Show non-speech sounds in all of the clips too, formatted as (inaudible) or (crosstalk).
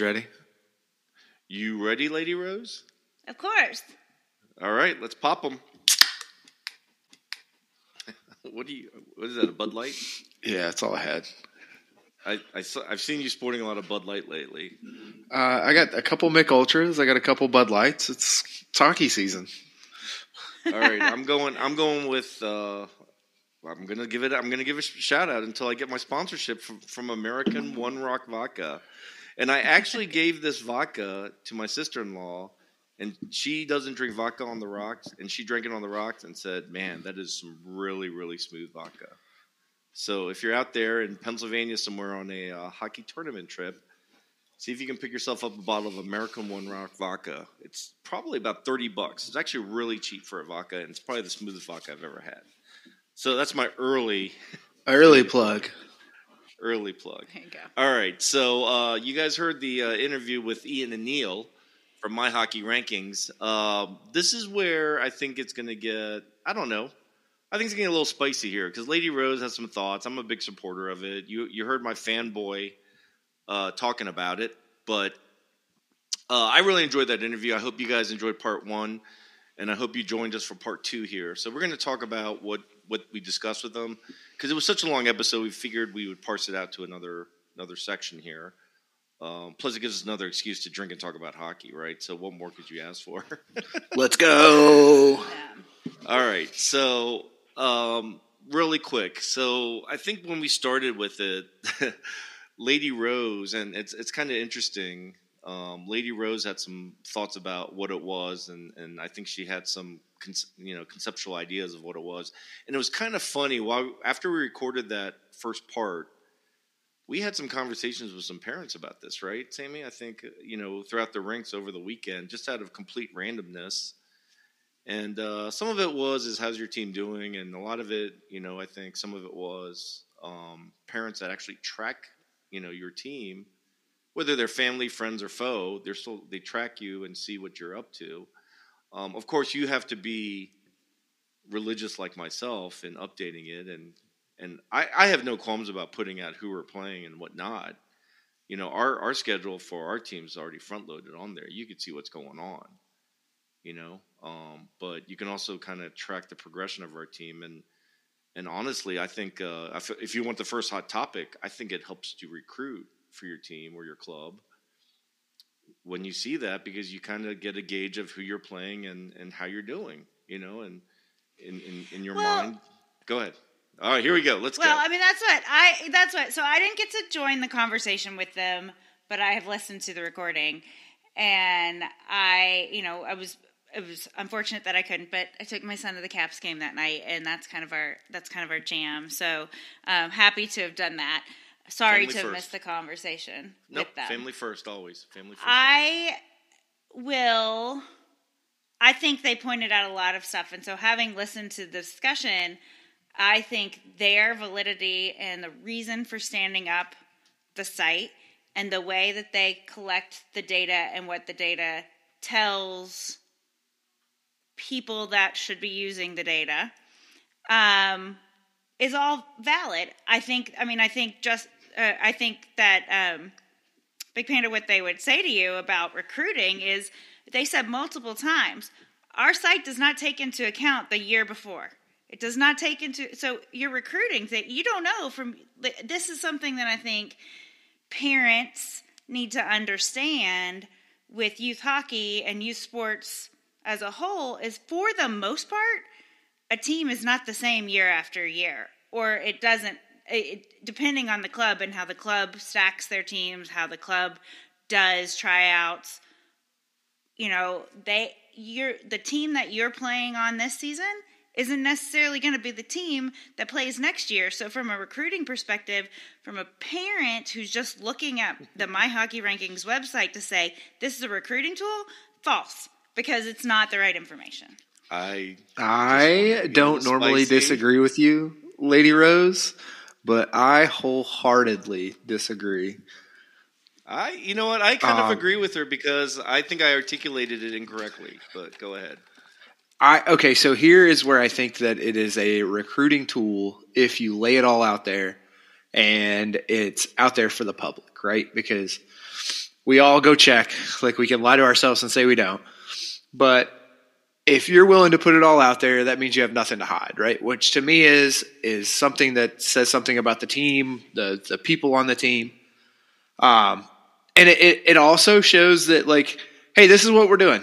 ready, Always ready. You ready, Lady Rose? Of course. All right, let's pop them. (laughs) what do you? What is that? A Bud Light? Yeah, that's all I had. I, I saw, I've seen you sporting a lot of Bud Light lately. Uh, I got a couple Mick Ultras. I got a couple Bud Lights. It's, it's hockey season. All right, I'm going. I'm going with. Uh, I'm gonna give it. I'm gonna give a shout out until I get my sponsorship from, from American One Rock Vodka, and I actually gave this vodka to my sister-in-law, and she doesn't drink vodka on the rocks, and she drank it on the rocks and said, "Man, that is some really really smooth vodka." So if you're out there in Pennsylvania somewhere on a uh, hockey tournament trip, see if you can pick yourself up a bottle of American One Rock vodka. It's probably about thirty bucks. It's actually really cheap for a vodka, and it's probably the smoothest vodka I've ever had. So that's my early, Early plug. Early plug. There you go. All right, so uh, you guys heard the uh, interview with Ian and Neil from My Hockey Rankings. Um, this is where I think it's going to get. I don't know. I think it's getting a little spicy here because Lady Rose has some thoughts. I'm a big supporter of it. You you heard my fanboy uh, talking about it, but uh, I really enjoyed that interview. I hope you guys enjoyed part one, and I hope you joined us for part two here. So we're going to talk about what what we discussed with them because it was such a long episode. We figured we would parse it out to another another section here. Um, plus, it gives us another excuse to drink and talk about hockey, right? So, what more could you ask for? (laughs) Let's go. All right. So, um, really quick. So, I think when we started with it, (laughs) Lady Rose, and it's it's kind of interesting. Um, Lady Rose had some thoughts about what it was, and and I think she had some con- you know conceptual ideas of what it was, and it was kind of funny. While after we recorded that first part, we had some conversations with some parents about this, right, Sammy? I think you know throughout the ranks over the weekend, just out of complete randomness. And uh, some of it was is how's your team doing, and a lot of it, you know, I think some of it was um, parents that actually track, you know, your team, whether they're family, friends, or foe. They're still they track you and see what you're up to. Um, of course, you have to be religious like myself in updating it, and and I, I have no qualms about putting out who we're playing and whatnot. You know, our our schedule for our team is already front loaded on there. You can see what's going on you know. Um, but you can also kind of track the progression of our team, and and honestly, I think uh, if you want the first hot topic, I think it helps to recruit for your team or your club when you see that because you kind of get a gauge of who you're playing and and how you're doing, you know, and in in, in your Well- mind. Go ahead. All right, here we go. Let's Well, go. Well, I mean, that's what I. That's what. So I didn't get to join the conversation with them, but I have listened to the recording, and I, you know, I was. It was unfortunate that I couldn't, but I took my son to the Caps game that night, and that's kind of our that's kind of our jam. So i um, happy to have done that. Sorry Family to first. missed the conversation nope, family first, always. Family first. I will. I think they pointed out a lot of stuff, and so having listened to the discussion, I think their validity and the reason for standing up the site and the way that they collect the data and what the data tells people that should be using the data um, is all valid. I think. I mean, I think just. Uh, I think that um, Big Panda, what they would say to you about recruiting is they said multiple times, our site does not take into account the year before. It does not take into so your recruiting that you don't know from this is something that I think parents need to understand with youth hockey and youth sports as a whole is for the most part a team is not the same year after year or it doesn't it, depending on the club and how the club stacks their teams how the club does tryouts you know they you're the team that you're playing on this season isn't necessarily going to be the team that plays next year. So from a recruiting perspective from a parent who's just looking at the my hockey rankings website to say this is a recruiting tool false because it's not the right information I I don't normally spicy. disagree with you, Lady Rose, but I wholeheartedly disagree. I you know what I kind Um, of agree with her because I think I articulated it incorrectly. But go ahead. I okay, so here is where I think that it is a recruiting tool if you lay it all out there and it's out there for the public, right? Because we all go check, like we can lie to ourselves and say we don't. But if you're willing to put it all out there, that means you have nothing to hide, right? Which to me is is something that says something about the team, the the people on the team, um, and it, it also shows that like, hey, this is what we're doing,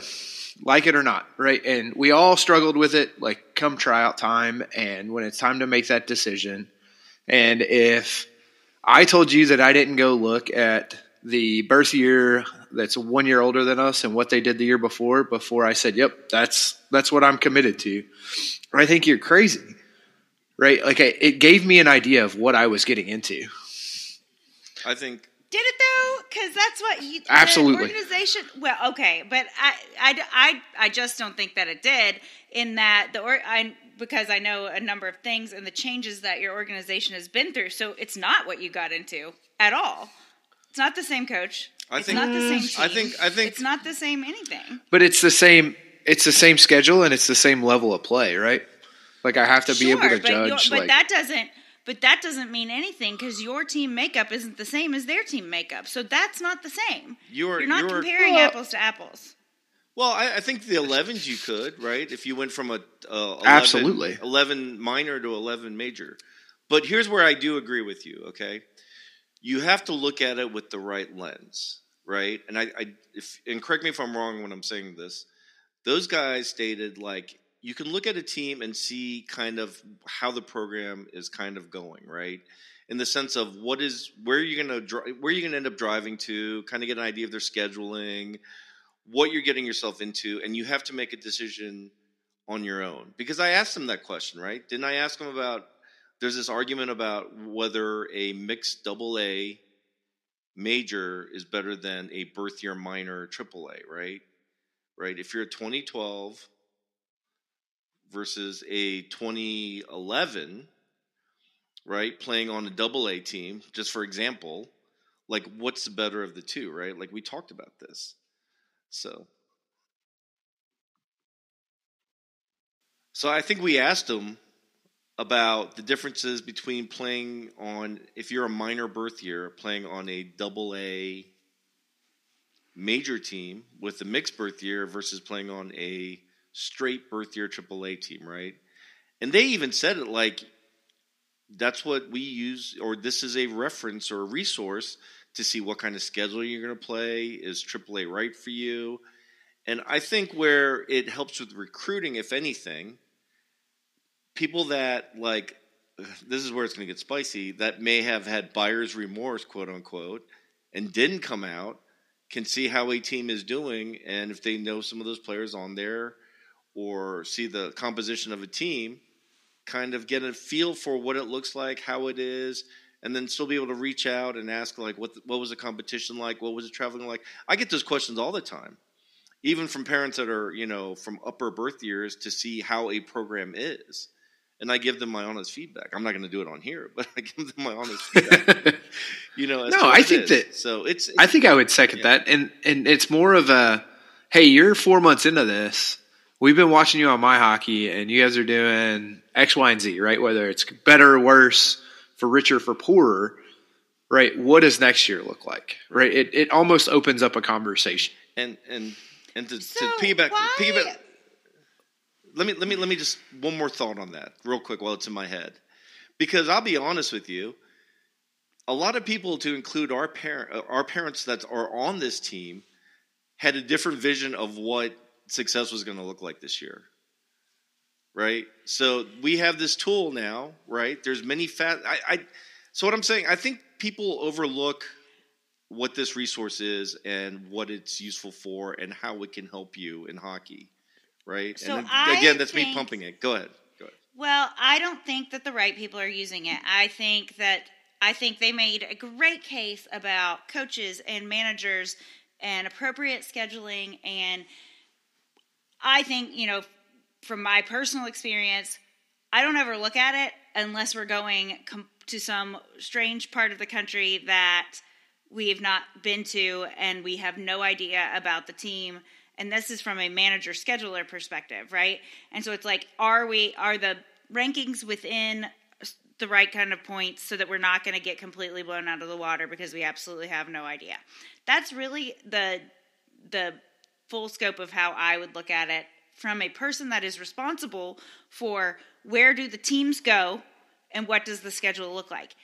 like it or not, right? And we all struggled with it, like come tryout time, and when it's time to make that decision, and if I told you that I didn't go look at the birth year that's one year older than us and what they did the year before before I said, "Yep, that's that's what I'm committed to." I think you're crazy, right? Like I, it gave me an idea of what I was getting into. I think Did it though? Because that's what you the Absolutely. organization. Well, okay, but I, I, I, I just don't think that it did. In that the or I because I know a number of things and the changes that your organization has been through. So it's not what you got into at all. It's not the same coach. I it's think- not the mm. same. I think- I think- it's not the same anything. But it's the same. It's the same schedule and it's the same level of play, right? Like I have to be able to but your- judge. but like, that doesn't. But that doesn't mean anything because your team makeup isn't the same as their team makeup. So that's not the same. You're- You're not you're- comparing Well- apples to apples. Well, I, I think the 11s you could, right? If you went from a, a 11, Absolutely. 11 minor to 11 major. But here's where I do agree with you, okay? You have to look at it with the right lens, right? And I, I if and correct me if I'm wrong when I'm saying this. Those guys stated like you can look at a team and see kind of how the program is kind of going, right? In the sense of what is where you're gonna dri- where you're gonna end up driving to, kind of get an idea of their scheduling, what you're getting yourself into, and you have to make a decision on your own. Because I asked them that question, right? Didn't I ask them about? There's this argument about whether a mixed double A major is better than a birth year minor triple A, right? Right. If you're a 2012 versus a 2011, right, playing on a double A team, just for example, like what's the better of the two, right? Like we talked about this. So, so I think we asked them about the differences between playing on if you're a minor birth year, playing on a double A major team with a mixed birth year versus playing on a straight birth year triple A team, right? And they even said it like that's what we use, or this is a reference or a resource to see what kind of schedule you're going to play. Is AAA right for you? And I think where it helps with recruiting, if anything, people that like (sighs) this is where it's going to get spicy that may have had buyer's remorse, quote unquote, and didn't come out can see how a team is doing, and if they know some of those players on there or see the composition of a team, kind of get a feel for what it looks like, how it is, and then still be able to reach out and ask like what what was the competition like, what was it traveling like. I get those questions all the time, even from parents that are you know from upper birth years to see how a program is, and I give them my honest feedback. I'm not going to do it on here, but I give them my honest (laughs) feedback. you know, as No, I think is. that- so it's, it's I think I would second Yeah. that, and and it's more of a, hey, you're four months into this. We've been watching you on my hockey, and you guys are doing X, Y, and Z, right? Whether it's better or worse, for richer, or for poorer, right? What does next year look like, right? It it almost opens up a conversation. and and and to, So to piggyback, why- piggyback. Let me let me let me just one more thought on that real quick while it's in my head, because I'll be honest with you, a lot of people, to include our parent, uh, our parents that are on this team, had a different vision of what success was going to look like this year. Right, so we have this tool now. Right, there's many fat. I, I so what I'm saying, I think people overlook what this resource is and what it's useful for and how it can help you in hockey, right? So and I again, that's me pumping it. Go ahead. Go ahead. Well, I don't think that the right people are using it. I think that I think they made a great case about coaches and managers and appropriate scheduling and I think, you know, from my personal experience, I don't ever look at it unless we're going com- to some strange part of the country that we've not been to and we have no idea about the team. And this is from a manager scheduler perspective, right? And so it's like, are we, are the rankings within the right kind of points so that we're not going to get completely blown out of the water because we absolutely have no idea. That's really the the full scope of how I would look at it from a person that is responsible for where do the teams go and what does the schedule look like.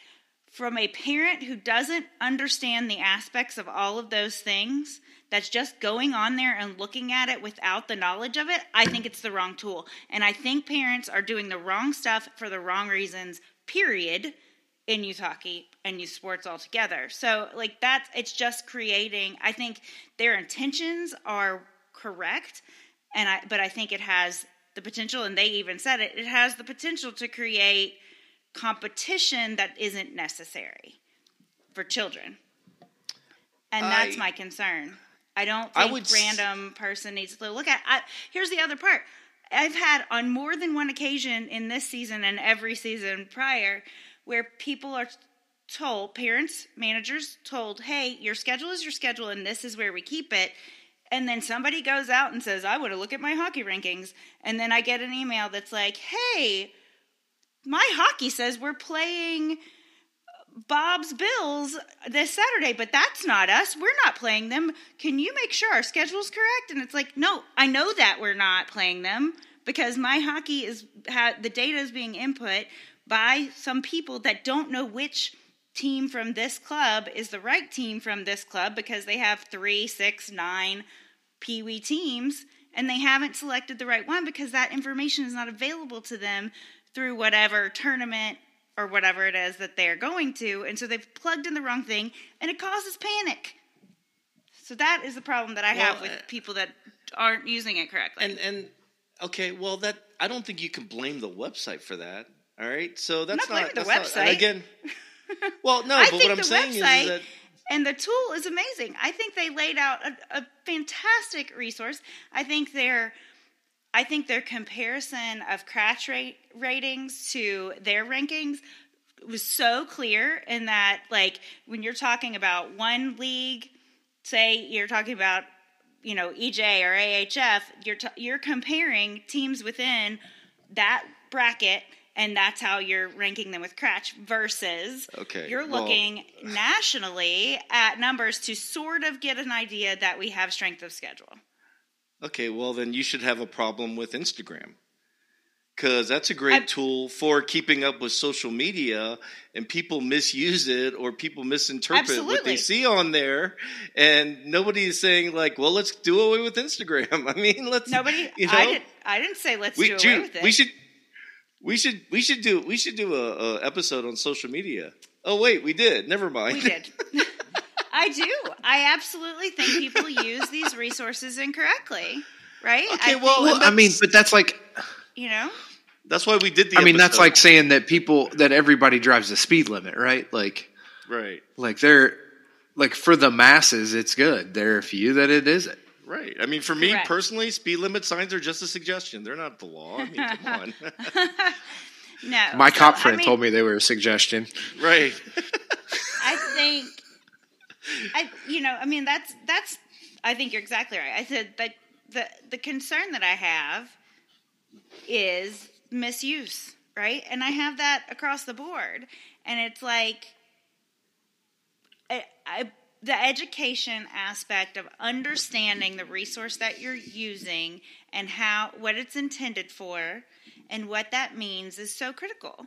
From a parent who doesn't understand the aspects of all of those things, that's just going on there and looking at it without the knowledge of it, I think it's the wrong tool. And I think parents are doing the wrong stuff for the wrong reasons, period, in youth hockey and youth sports altogether. So, like, that's it's just creating, I think their intentions are correct. And I, but I think it has the potential, and they even said it, it has the potential to create competition that isn't necessary for children. And that's my concern. I don't I think would s- random person needs to look at. I, here's the other part. I've had on more than one occasion in this season and every season prior where people are told, parents, managers told, hey, your schedule is your schedule and this is where we keep it. And then somebody goes out and says, I want to look at my hockey rankings. And then I get an email that's like, hey, my hockey says we're playing Bob's Bills this Saturday, but that's not us. We're not playing them. Can you make sure our schedule's correct? And it's like, no, I know that we're not playing them because my hockey is the data is being input by some people that don't know which team from this club is the right team from this club because they have three, six, nine Pee Wee teams and they haven't selected the right one because that information is not available to them through whatever tournament or whatever it is that they're going to. And so they've plugged in the wrong thing and it causes panic. So that is the problem that I have with uh, people that aren't using it correctly. And and okay, well that I don't think you can blame the website for that. All right, so that's not blaming the that's not- website. again, (laughs) well, no, but what I'm saying is, is that and the tool is amazing. I think they laid out a, a fantastic resource. I think their I think their comparison of crash rate ratings to their rankings was so clear in that like when you're talking about one league, say you're talking about you know EJ or AHF, you're t- you're comparing teams within that bracket and that's how you're ranking them with Cratch versus Okay, you're well- looking nationally at numbers to sort of get an idea that we have strength of schedule. Okay, well then you should have a problem with Instagram. Cuz that's a great I- tool for keeping up with social media and people misuse it or people misinterpret what they see on there and nobody is saying like, "Well, let's do away with Instagram." (laughs) I mean, let's Nobody, you know, I didn't, I didn't say let's we, do away with it. we should we should we should do we should do a, a episode on social media. Oh wait, we did. Never mind. We did. (laughs) I do. I absolutely think people use these resources incorrectly. Right? Okay, I well, think, Well, I mean, but that's like you know, That's why we did the. I mean that's like saying that people that everybody drives the speed limit, right? Like right, like they're like for the masses it's good. There are a few that it isn't. right. I mean, for me Correct. personally, speed limit signs are just a suggestion. They're not the law. I mean, come (laughs) on. no. My So, cop I friend mean, told me they were a suggestion. right. I think, I you know, I mean that's that's. I think you're exactly right. I said that the the concern that I have is misuse, right? And I have that across the board, and it's like, I, I the education aspect of understanding the resource that you're using and how what it's intended for and what that means is so critical.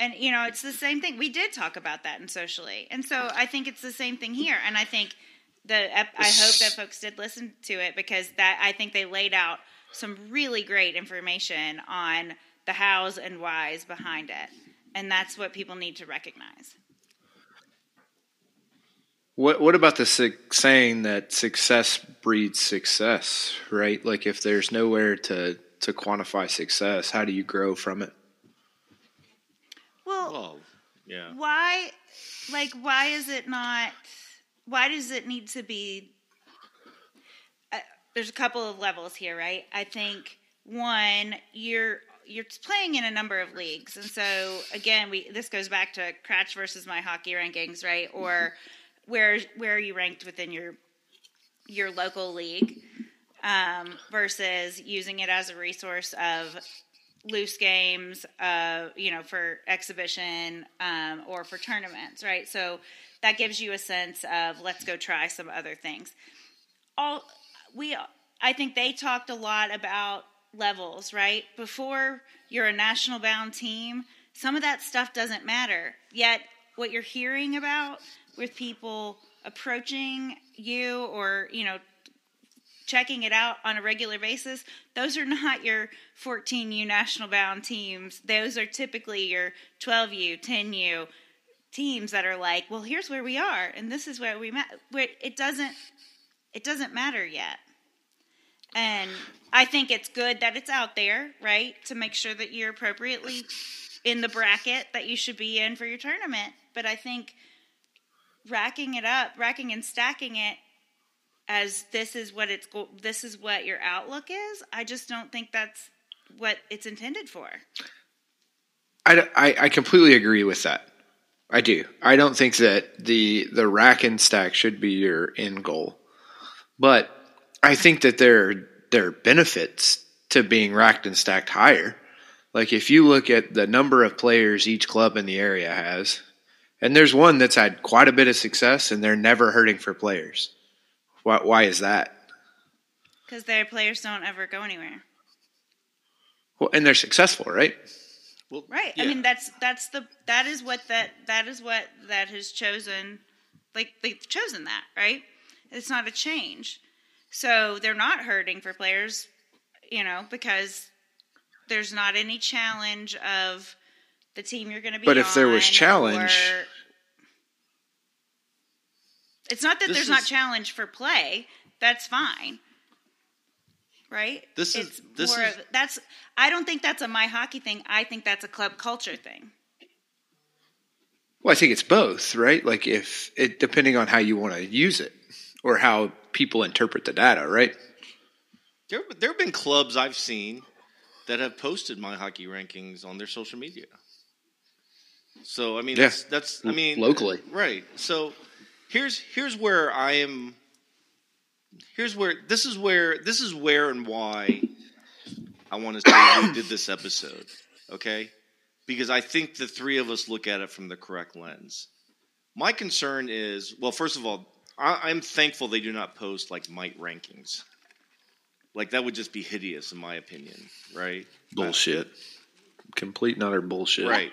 And you know, it's the same thing. We did talk about that in socially, and so I think it's the same thing here. And I think the I hope that folks did listen to it because that I think they laid out some really great information on the hows and whys behind it, and that's what people need to recognize. What what about the saying that success breeds success, right? Like if there's nowhere to to quantify success, how do you grow from it? Oh, yeah. why like why is it not why does it need to be uh, there's a couple of levels here right? I think one you're you're playing in a number of leagues and so again we this goes back to cratch versus my hockey rankings right? (laughs) Or where where are you ranked within your your local league um, versus using it as a resource of loose games, uh, you know, for exhibition um, or for tournaments, right? So that gives you a sense of let's go try some other things. All we, I think they talked a lot about levels, right? Before you're a national bound team, some of that stuff doesn't matter. Yet, what you're hearing about with people approaching you or, you know, checking it out on a regular basis, those are not (laughs) your 14U national bound teams. Those are typically your 12U, 10U teams that are like, well, here's where we are, and this is where we met. Where it doesn't, it doesn't matter yet. And I think it's good that it's out there, right, to make sure that you're appropriately in the bracket that you should be in for your tournament. But I think racking it up, racking and stacking it as this is what it's this is what your outlook is. I just don't think that's what it's intended for. I, I, I completely agree with that. I do. I don't think that the the rack and stack should be your end goal, but I think that there there are benefits to being racked and stacked higher. Like if you look at the number of players each club in the area has, and there's one that's had quite a bit of success, and they're never hurting for players. Why, why is that? Because their players don't ever go anywhere. Well, and they're successful, right? Well, Right. yeah. I mean that's that's the that is what that that is what that has chosen like they've chosen that, right? It's not a change. So they're not hurting for players, you know, because there's not any challenge of the team you're going to be But if there was challenge- or- it's not that This there's not challenge for play. That's fine. Right? This is- this more is- of, that's I don't think that's a my hockey thing. I think that's a club culture thing. Well, I think it's both, right? Like if it depending on how you want to use it or how people interpret the data, right? There, there have been clubs I've seen that have posted my hockey rankings on their social media. So I mean, Yeah. that's, that's I mean, Locally. right? So here's here's where I am. Here's where this is where this is where and why I want to say we did this episode, okay? Because I think the three of us look at it from the correct lens. My concern is, well, first of all, I, I'm thankful they do not post like might rankings. Like that would just be hideous, in my opinion. Right? Bullshit. Complete and utter bullshit. Right.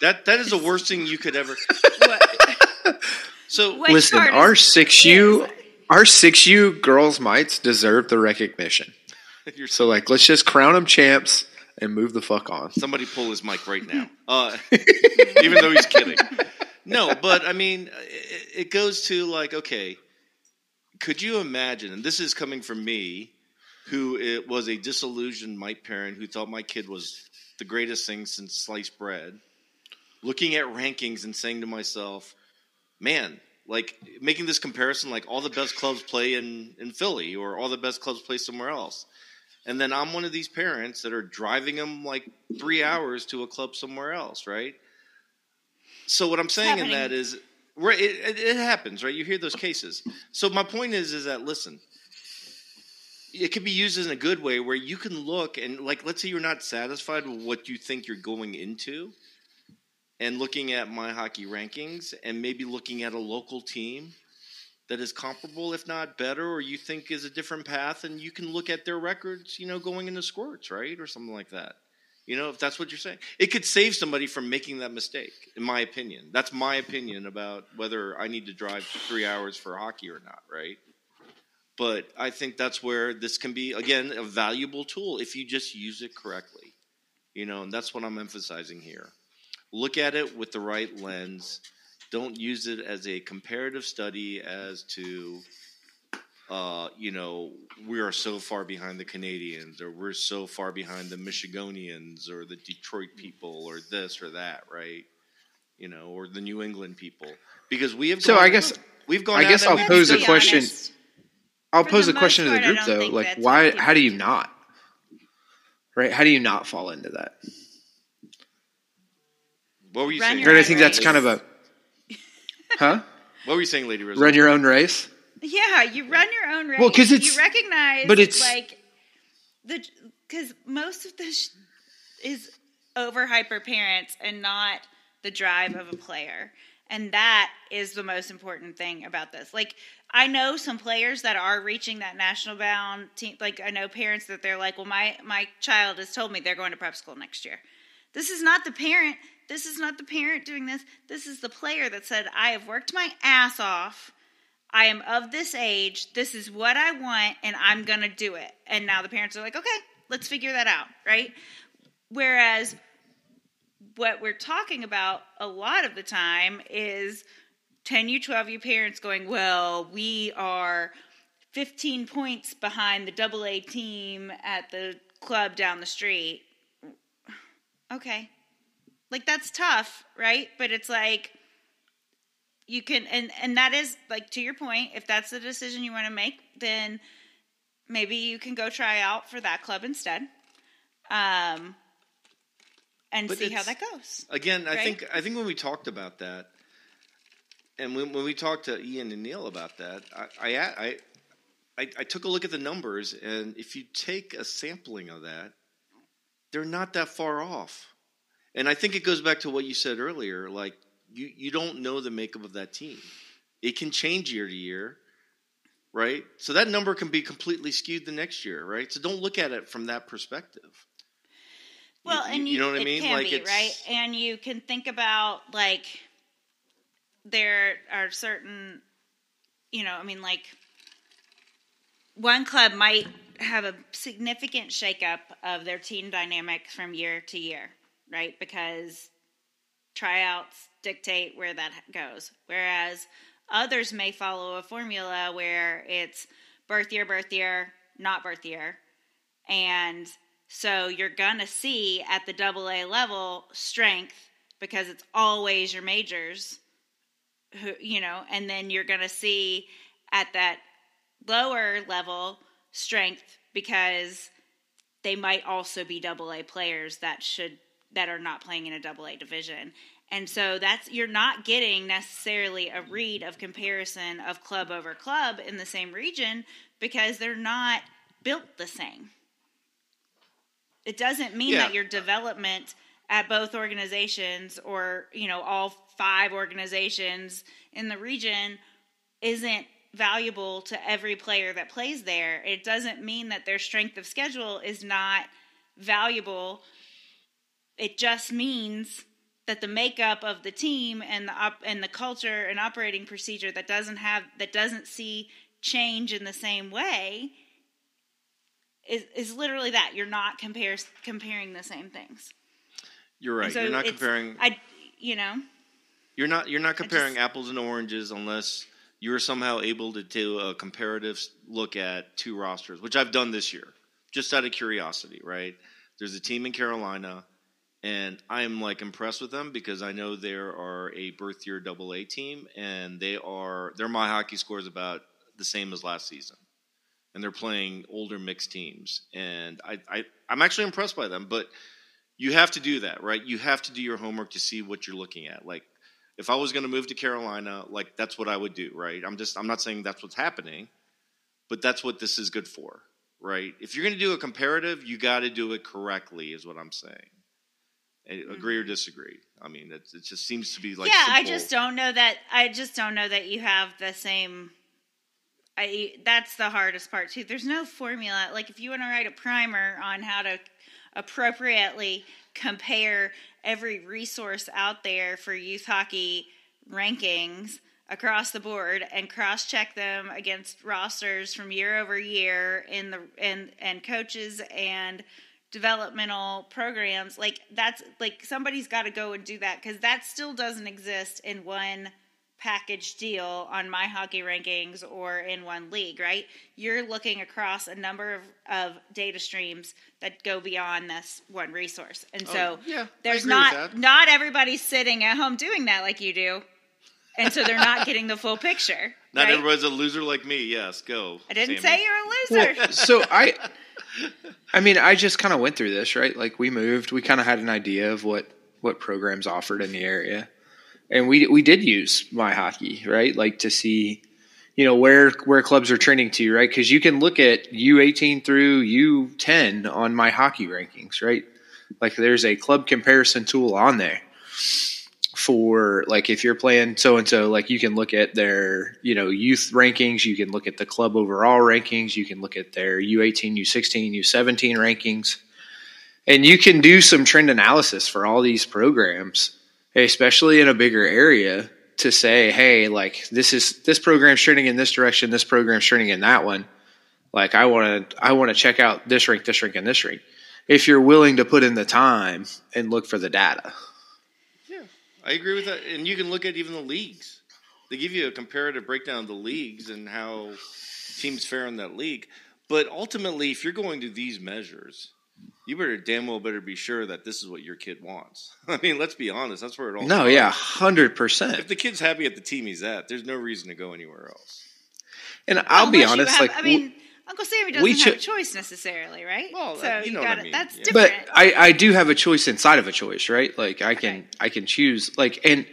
That that is the worst thing you could ever. (laughs) (laughs) What, So Which Listen, our six U our six U girls mites deserve the recognition. (laughs) you're So like let's just crown them champs and move the fuck on. Somebody pull his mic right now. (laughs) Uh, even though he's kidding. No, but I mean, it, it goes to like, okay, could you imagine? And this is coming from me, who it was a disillusioned mite parent who thought my kid was the greatest thing since sliced bread. Looking at rankings and saying to myself, man, like making this comparison, like all the best clubs play in in Philly or all the best clubs play somewhere else. And then I'm one of these parents that are driving them like three hours to a club somewhere else, right? So what I'm saying in that is, right, it, it, it happens, right? You hear those cases. So my point is, is that listen, it can be used in a good way where you can look and like, let's say you're not satisfied with what you think you're going into, and looking at my hockey rankings and maybe looking at a local team that is comparable, if not better, or you think is a different path, and you can look at their records, you know, going into squirts, right, or something like that. You know, if that's what you're saying, it could save somebody from making that mistake. In my opinion, that's my opinion about whether I need to drive three hours for hockey or not, right? But I think that's where this can be again a valuable tool if you just use it correctly. You know, and that's what I'm emphasizing here. Look at it with the right lens. Don't use it as a comparative study as to, uh, you know, we are so far behind the Canadians, or we're so far behind the Michigonians, or the Detroit people, or this or that, right? You know, or the New England people, because we have. So gone- I guess- we've gone. I guess I'll pose a question- honest. I'll For pose a question to the group though. Like why how do you not? Right? How do you not fall into that? What were you Run saying? your Right, I own think that's race. kind of a (laughs) Huh? What were you saying, Lady Rose? Run your own race? Yeah, you run your own race. Well, because it's- you recognize, but it's- like the because most of the sh- is over hyper parents and not the drive of a player. And that is the most important thing about this. Like, I know some players that are reaching that national bound team. Like, I know parents that they're like, well, my, my child has told me they're going to prep school next year. This is not the parent. This is not the parent doing this. This is the player that said, I have worked my ass off. I am of this age. This is what I want, and I'm going to do it. And now the parents are like, okay, let's figure that out, right? Whereas what we're talking about a lot of the time is 10 12 you parents going, well, we are 15 points behind the double A team at the club down the street. Okay. Like that's tough, right? But it's like you can and and that is like to your point, if that's the decision you want to make, then maybe you can go try out for that club instead. Um and But see how that goes. Again, I think I think when we talked about that, and when, when we talked to Ian and Neil about that, I, I I I I took a look at the numbers, and if you take a sampling of that, they're not that far off. And I think it goes back to what you said earlier. Like you you don't know the makeup of that team. It can change year to year, right? So that number can be completely skewed the next year, right? So don't look at it from that perspective. Well, You- and you you, know what I mean? can Like, be right, and you can think about like there are certain, you know, I mean, like one club might have a significant shakeup of their team dynamics from year to year, right? Because tryouts dictate where that goes, whereas others may follow a formula where it's birth year, birth year, not birth year, and so you're going to see at the double A level strength because it's always your majors who you know and then you're going to see at that lower level strength because they might also be double A players that should that are not playing in a double A division. And so that's you're not getting necessarily a read of comparison of club over club in the same region because they're not built the same. It doesn't mean Yeah. that your development at both organizations or, you know, all five organizations in the region isn't valuable to every player that plays there. It doesn't mean that their strength of schedule is not valuable. It just means that the makeup of the team and the op- and the culture and operating procedure that doesn't have that doesn't see change in the same way is is literally that you're not compare, comparing the same things. You're right. So you're not comparing. I you know You're not you're not comparing just- apples and oranges unless you're somehow able to do a comparative look at two rosters, which I've done this year, just out of curiosity. Right? There's a team in Carolina, and I'm like impressed with them because I know they are a birth year double A team, and they are their my hockey score is about the same as last season, and they're playing older mixed teams, and I, I I'm actually impressed by them, but you have to do that, right? You have to do your homework to see what you're looking at. Like, if I was going to move to Carolina, like that's what I would do, right? I'm just I'm not saying that's what's happening, but that's what this is good for, right? If you're going to do a comparative, you got to do it correctly, is what I'm saying. Agree or disagree? I mean, it, it just seems to be like Mm-hmm. yeah, I just don't know that. I just don't know that you have the same. I that's the hardest part too. There's no formula. Like if you want to write a primer on how to appropriately compare every resource out there for youth hockey rankings across the board and cross check them against rosters from year over year in the and and coaches and developmental programs like that's like somebody's got to go and do that because that still doesn't exist in one package deal on my hockey rankings or in one league right you're looking across a number of, of data streams that go beyond this one resource and so Oh, yeah, there's not not everybody's sitting at home doing that like you do and so they're not getting the full picture (laughs) Not right? everybody's a loser like me. Yes, go. i didn't Sammy. say you're a loser Well, so I, I mean, I just kind of went through this, right? Like we moved, we kind of had an idea of what what programs offered in the area, and we we did use my hockey, right? Like to see, you know, where where clubs are trending to, right? Because you can look at U eighteen through U ten on my hockey rankings, right? Like there's a club comparison tool on there for like if you're playing so and so like you can look at their you know youth rankings you can look at the club overall rankings you can look at their u18 u16 u17 rankings and you can do some trend analysis for all these programs especially in a bigger area to say hey like this is this program's trending in this direction this program's trending in that one. Like i want to i want to check out this rank this rank and this rank if you're willing to put in the time and look for the data I agree with that, and you can look at even the leagues. They give you a comparative breakdown of the leagues and how teams fare in that league. But ultimately, if you're going to these measures, you better damn well better be sure that this is what your kid wants. (laughs) I mean, let's be honest. That's where it all. No, starts. yeah, hundred percent. If the kid's happy at the team he's at, there's no reason to go anywhere else. And I'll be Unless you honest, have- like, I mean, Uncle Sammy doesn't we have a choice necessarily, right? Well, so that- you know what got I mean, That's yeah. different. but I, I do have a choice inside of a choice, right? Like I can Okay. I can choose like and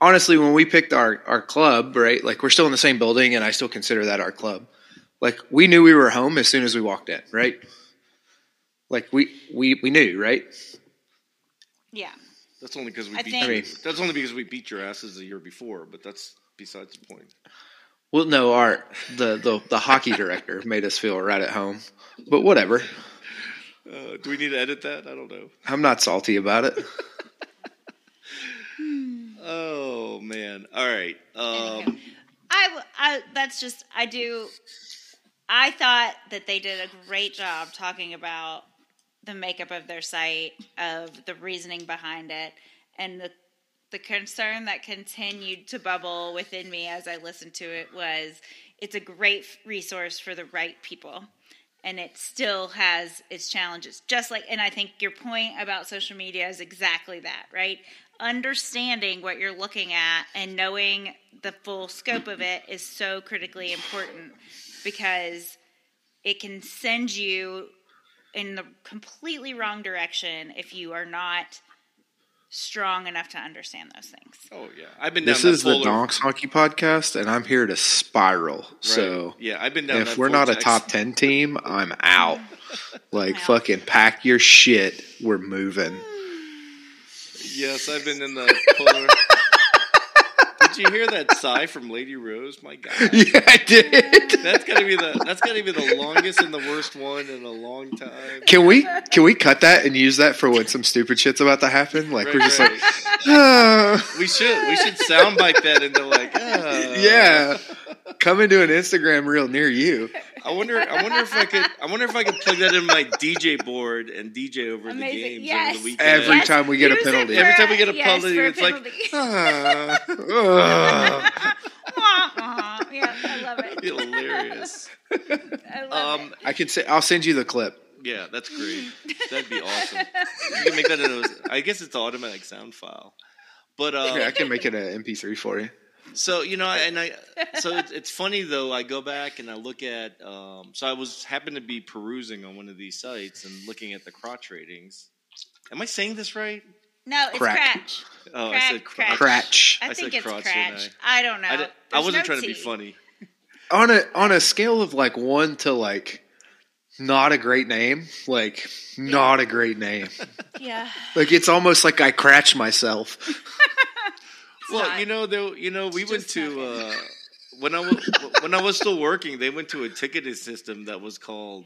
honestly when we picked our our club, right? Like we're still in the same building and I still consider that our club. Like we knew we were home as soon as we walked in, right? Like we we we knew, right? yeah. That's only because we I beat. think- I mean- that's only because we beat your asses the year before. But that's besides the point. Well, no, our the the, the hockey director made us feel right at home. But whatever. Uh, do we need to edit that? I don't know. I'm not salty about it. (laughs) Oh man! All right. Um, I, w- I- that's just I do. I thought that they did a great job talking about the makeup of their site, of the reasoning behind it, and the the concern that continued to bubble within me as I listened to it was it's a great resource for the right people. And it still has its challenges. Just like, and I think your point about social media is exactly that, right? Understanding what you're looking at and knowing the full scope of it is so critically important because it can send you in the completely wrong direction if you are not strong enough to understand those things. oh yeah, I've been. This is that the Donks Hockey Podcast, and I'm here to spiral. Right. So yeah, I've been down. if we're not a top 10 team, I'm out. (laughs) Like, Wow. fucking pack your shit. We're moving. Yes, I've been in the polar. Did you hear that sigh from Lady Rose? My God, (laughs) yeah, I did. that's gotta be the that's gotta be the longest and the worst one in a long time. Can we can we cut that and use that for when some stupid shit's about to happen? Like we're just right. like, ah. (sighs) we should we should soundbite that into like ah. yeah, coming to an Instagram reel near you. I wonder I wonder if I could I wonder if I could plug that in my DJ board and DJ over Amazing. the games Yes. over the weekend. Every time we get a use it penalty. Every time we get a yes, penalty, for a it's like, penalty. Ah. Ah. Wah, wah. yeah, I love it. hilarious. I love Um, I can say I'll send you the clip. yeah, that's great. That'd be awesome. You (laughs) can make that in a. I guess it's an automatic sound file. But Yeah, I can make it an MP3 for you. So you know, and I (laughs) so it's, it's funny though. I go back and I look at. Um, so I was happened to be perusing on one of these sites and looking at the crotch ratings. Am I saying this right? No, it's Crack. cratch. Oh, I Crack, said crack. crotch. Cratch. I, I think said it's crotch, cratch. didn't I don't know. I, did, I wasn't no trying to be funny. On a on a scale of like one to like not a great name, like not a great name. Yeah. Like it's almost like I cratch myself. (laughs) (laughs) Well, not. you know, though, you know, we went to uh, when I was when I was still working. They went to a ticketing system that was called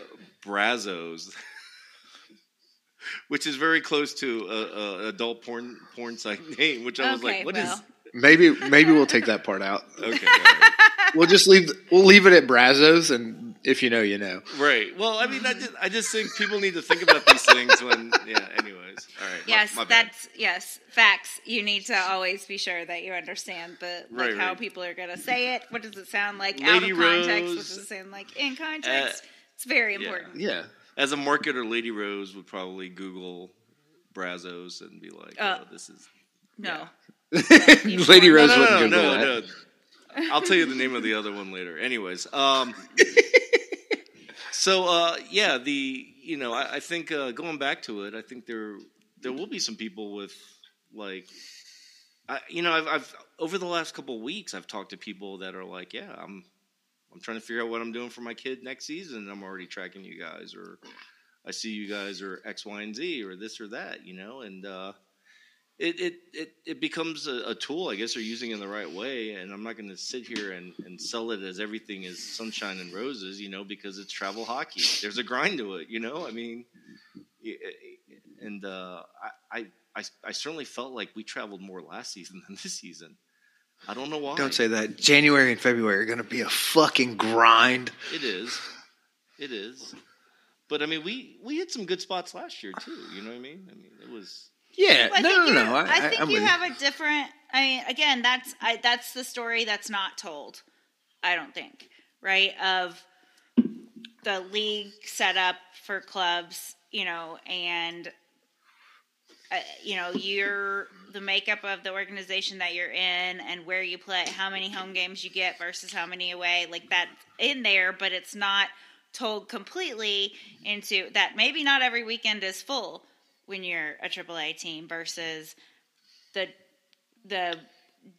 uh, Brazos, which is very close to a, a adult porn porn site (laughs) name. Which I was Okay, like, "What is?" well. Maybe maybe we'll take that part out. Okay, all right. We'll just leave we'll leave it at Brazos, and if you know, you know. right. Well, I mean, I just, I just think people need to think about these things when, yeah. Anyways, all right. Yes, my, bad. that's yes, facts. You need to always be sure that you understand the like Right, how right. people are going to say it. What does it sound like out Lady of context? What Rose, does it sound like in context? uh, it's very important. Yeah. as a marketer. Lady Rose would probably Google Brazos and be like, Uh, "Oh, this is." No, (laughs) Lady Rose no, wouldn't no, Google no, that. no. I'll tell you the name of the other one later. Anyways, um, (laughs) so uh, yeah, the you know I, I think uh, going back to it, I think there there will be some people with like, I, you know, I've, I've over the last couple of weeks I've talked to people that are like, yeah, I'm I'm trying to figure out what I'm doing for my kid next season. I'm already tracking you guys, or I see you guys are X, Y, and Z or this or that, you know, and uh, it, it it it becomes a, a tool. I guess they're using it in the right way, and I'm not going to sit here and, and sell it as everything is sunshine and roses, you know, because it's travel hockey. There's a grind to it, you know. I mean, and uh, I, I I certainly felt like we traveled more last season than this season. I don't know why. Don't say that. January and February are going to be a fucking grind. It is. It is. But I mean, we we had some good spots last year too. You know what I mean? I mean, it was. Yeah, Well, no, no, no. I, I think I'm you have a different. I mean, again, that's I, that's the story that's not told. I don't think right of the league set up for clubs, you know, and uh, you know you're the makeup of the organization that you're in and where you play, how many home games you get versus how many away, like that in there, but it's not told completely into that. Maybe not every weekend is full when you're a AAA team versus the the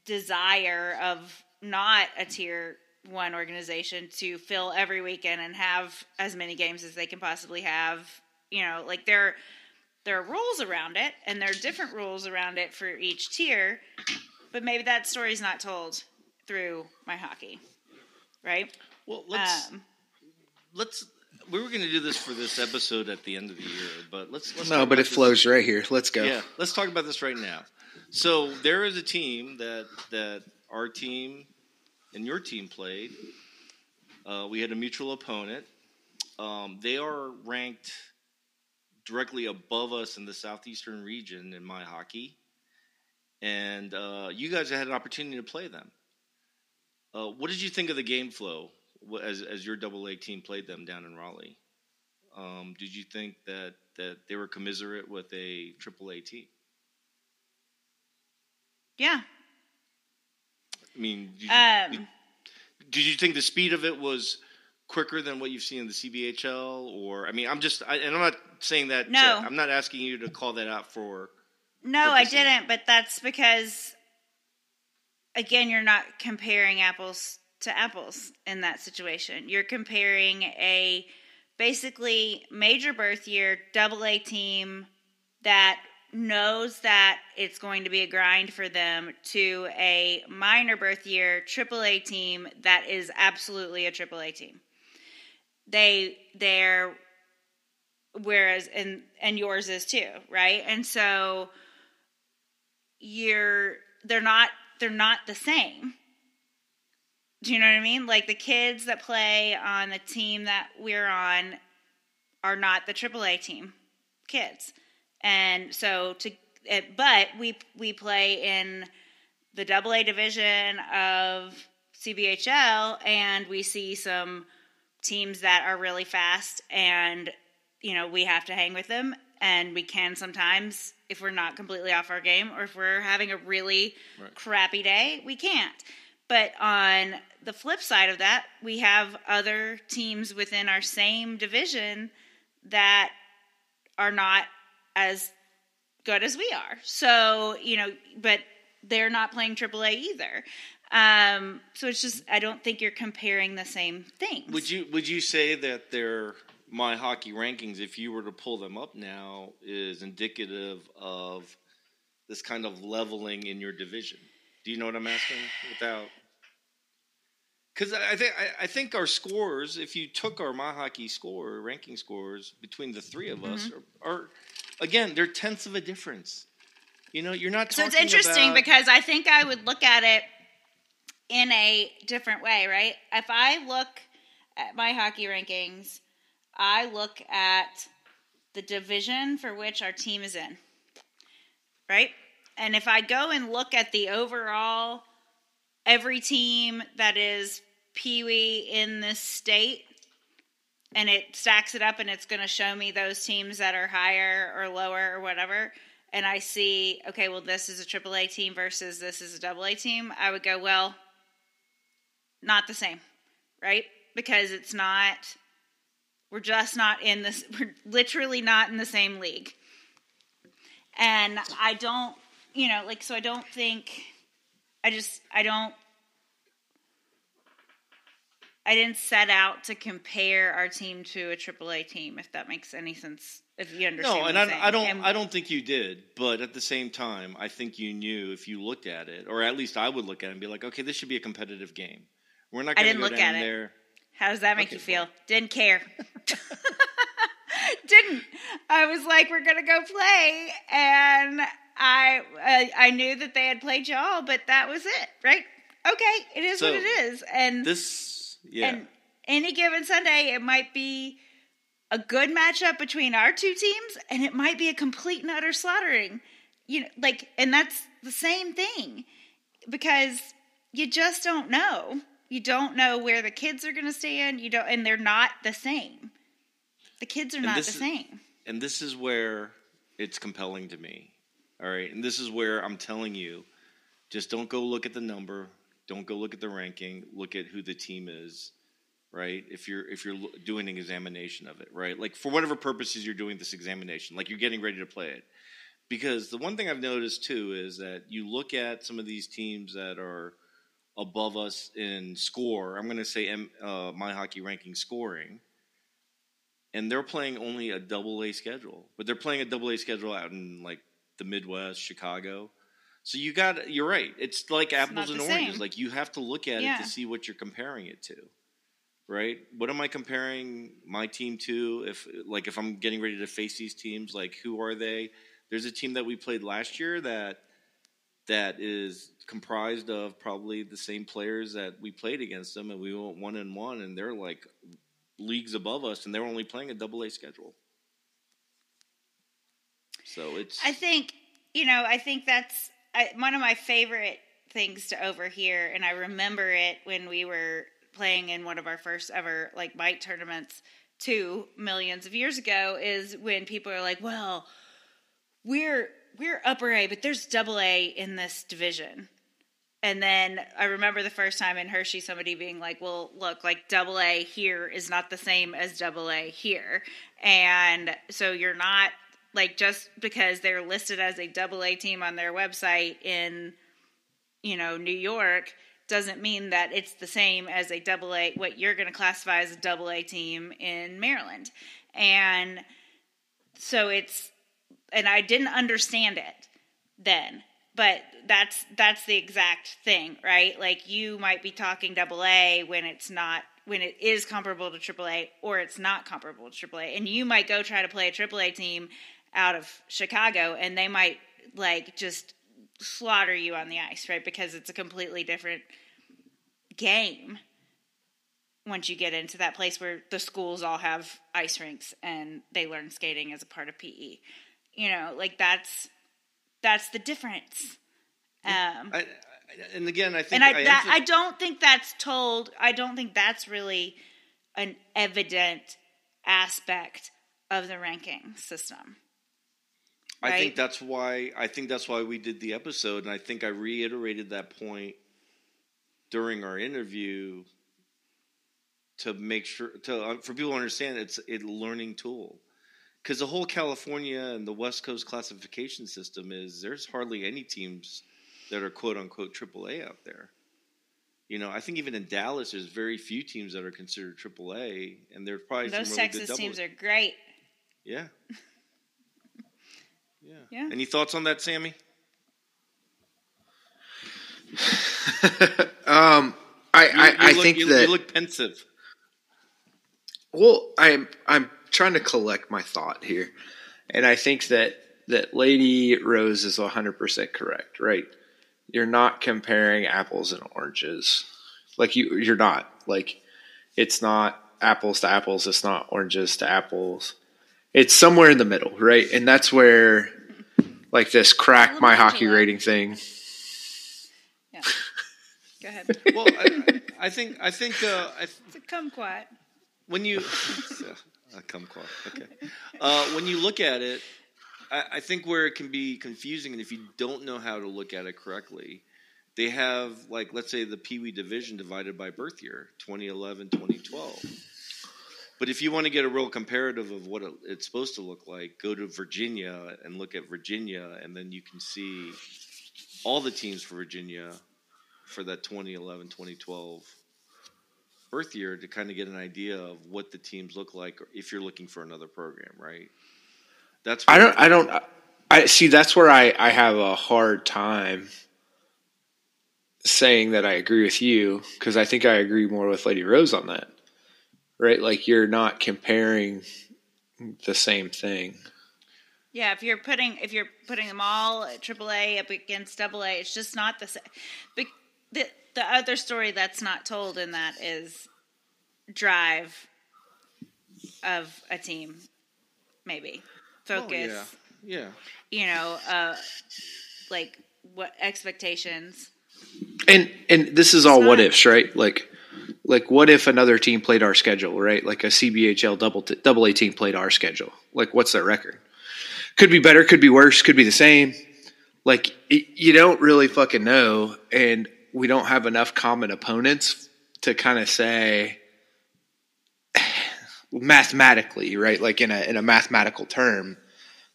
desire of not a tier one organization to fill every weekend and have as many games as they can possibly have. You know, like there there are rules around it, and there are different rules around it for each tier. But maybe that story's not told through my hockey, right? Well, let's Um, let's. We were going to do this for this episode at the end of the year, but let's. let's No, but it flows right here. Let's go. Yeah, let's talk about this right now. So there is a team that that our team and your team played. Uh, we had a mutual opponent. Um, they are ranked directly above us in the southeastern region in my hockey, and uh, you guys had an opportunity to play them. Uh, what did you think of the game flow as as your double A team played them down in Raleigh? Um, did you think that that they were commiserate with a triple A team? yeah. I mean, did you, Um, did you think the speed of it was quicker than what you've seen in the CBHL? Or I mean, I'm just, I, and I'm not saying that. to- No. I'm not asking you to call that out for. No, I didn't, but that's because again, you're not comparing apples to apples in that situation. You're comparing a basically major birth year double A team that knows that it's going to be a grind for them to a minor birth year triple A team that is absolutely a triple A team. They they're whereas and and yours is too, right? And so you're they're not they're not the same. Do you know what I mean? Like the kids that play on the team that we're on are not the AAA team kids. And so to but we we play in the double A division of CBHL and we see some teams that are really fast and you know we have to hang with them and we can sometimes if we're not completely off our game or if we're having a really Right. crappy day we can't but on the flip side of that we have other teams within our same division that are not as good as we are so you know but they're not playing AAA either um, so it's just I don't think you're comparing the same things. Would you would you say that their my hockey rankings, if you were to pull them up now, is indicative of this kind of leveling in your division? Do you know what I'm asking? Without. Because I think I, I think our scores, if you took our my hockey score ranking scores between the three of us, Mm-hmm. are, are again they're tenths of a difference. You know, you're not. So it's interesting about- because I think I would look at it in a different way, right? If I look at my hockey rankings, I look at the division for which our team is in, right? And if I go and look at the overall, every team that is Pee Wee in this state, and it stacks it up and it's going to show me those teams that are higher or lower or whatever and I see, okay, well, this is a AAA team versus this is a double A team, I would go, well, not the same, right? Because it's not, we're just not in this, (laughs) we're literally not in the same league. And I don't, you know, like, so I don't think, I just, I don't, I didn't set out to compare our team to a AAA team. If that makes any sense, if you understand. No, and I'm I. I don't. And I don't think you did. But at the same time, I think you knew if you looked at it, or at least I would look at it and be like, okay, this should be a competitive game. We're not I going to didn't look at it. there. How does that make Okay, you feel? Didn't care. (laughs) Didn't. I was like, we're gonna go play, and I I, I knew that they had played y'all, but that was it, right? Okay, it is what it is, and This, yeah. and any given Sunday, it might be a good matchup between our two teams, and it might be a complete and utter slaughtering. You know, like, and that's the same thing because you just don't know. You don't know where the kids are going to stand. You don't, and they're not the same. The kids are not the is- same. and this is where it's compelling to me. All right, and this is where I'm telling you, just don't go look at the number, don't go look at the ranking, look at who the team is, right? If you're if you're doing an examination of it, right? Like for whatever purposes you're doing this examination, like you're getting ready to play it. Because the one thing I've noticed too is that you look at some of these teams that are above us in score. I'm going to say uh, my hockey ranking scoring and they're playing only a double A schedule, but they're playing a double A schedule out in like the Midwest, Chicago. So you got you're right. It's like apples and oranges. same. Like you have to look at Yeah. it to see what you're comparing it to. Right? What am I comparing my team to if like if I'm getting ready to face these teams, like who are they? There's a team that we played last year that that is comprised of probably the same players that we played against them and we went one and one and they're like leagues above us, and they're only playing a double A schedule. So it's I think you know. I think that's I, one of my favorite things to overhear, and I remember it when we were playing in one of our first ever like bike tournaments two millions of years ago. Is when people are like, "Well, we're we're upper A, but there's double A in this division." And then I remember the first time in Hershey, somebody being like, "Well, look, like double A here is not the same as double A here, and so you're not like just because they're listed as a double A team on their website in, you know, New York." Doesn't mean that it's the same as a double A, what you're going to classify as a double A team in Maryland. And so it's, and I didn't understand it then but that's that's the exact thing right like you might be talking double a when it's not when it is comparable to triple a or it's not comparable to triple a and you might go try to play a triple a team out of chicago and they might like just slaughter you on the ice right because it's a completely different game once you get into that place where the schools all have ice rinks and they learn skating as a part of PE. You know, like that's that's the difference. Um, I, I, and again, I think and I that, emph- I don't think that's told. I don't think that's really an evident aspect of the ranking system. I think that's why I think that's why we did the episode, and I think I reiterated that point during our interview to make sure to uh, for people to understand it's a learning tool because the whole California and the West Coast classification system is there's hardly any teams that are quote unquote AAA out there. You know, I think even in Dallas, there's very few teams that are considered AAA, and there's probably Those some really Texas teams are great. yeah. Yeah. Yeah. Any thoughts on that, Sammy? (laughs) um, I, You- I, you I look- think you, that you look pensive. Well, I'm I'm trying to collect my thought here, and I think that that Lady Rose is 100 percent correct. Right? You're not comparing apples and oranges. Like you, you're not. Like it's not apples to apples. It's not oranges to apples. It's somewhere in the middle, right? And that's where, like this crack my hockey Michelangelo. rating thing. Yeah. (laughs) Go ahead. Well, I, I think I think uh, I, (laughs) It's a kumquat. when you (laughs) uh, come close, okay. Uh, when you look at it, I, I think where it can be confusing, and if you don't know how to look at it correctly, they have like let's say the Pee Wee division divided by birth year, 2011, 2012. But if you want to get a real comparative of what it's supposed to look like, go to Virginia and look at Virginia, and then you can see all the teams for Virginia for that 2011 2012 birth year to kind of get an idea of what the teams look like if you're looking for another program, right? That's I don't I don't I see that's where I I have a hard time saying that I agree with you because I think I agree more with Lady Rose on that. Right? Like you're not comparing the same thing. Yeah, if you're putting if you're putting them all at AAA up against AA, it's just not the same. But the the other story that's not told in that is drive of a team, maybe focus. Oh, yeah. yeah. You know, uh, like what expectations. And and this is all what ifs, right? Like like what if another team played our schedule, right? Like a CBHL double t- double A team played our schedule. Like what's their record? Could be better, could be worse, could be the same. Like you don't really fucking know, and we don't have enough common opponents to kind of say (sighs) mathematically, right? Like in a in a mathematical term,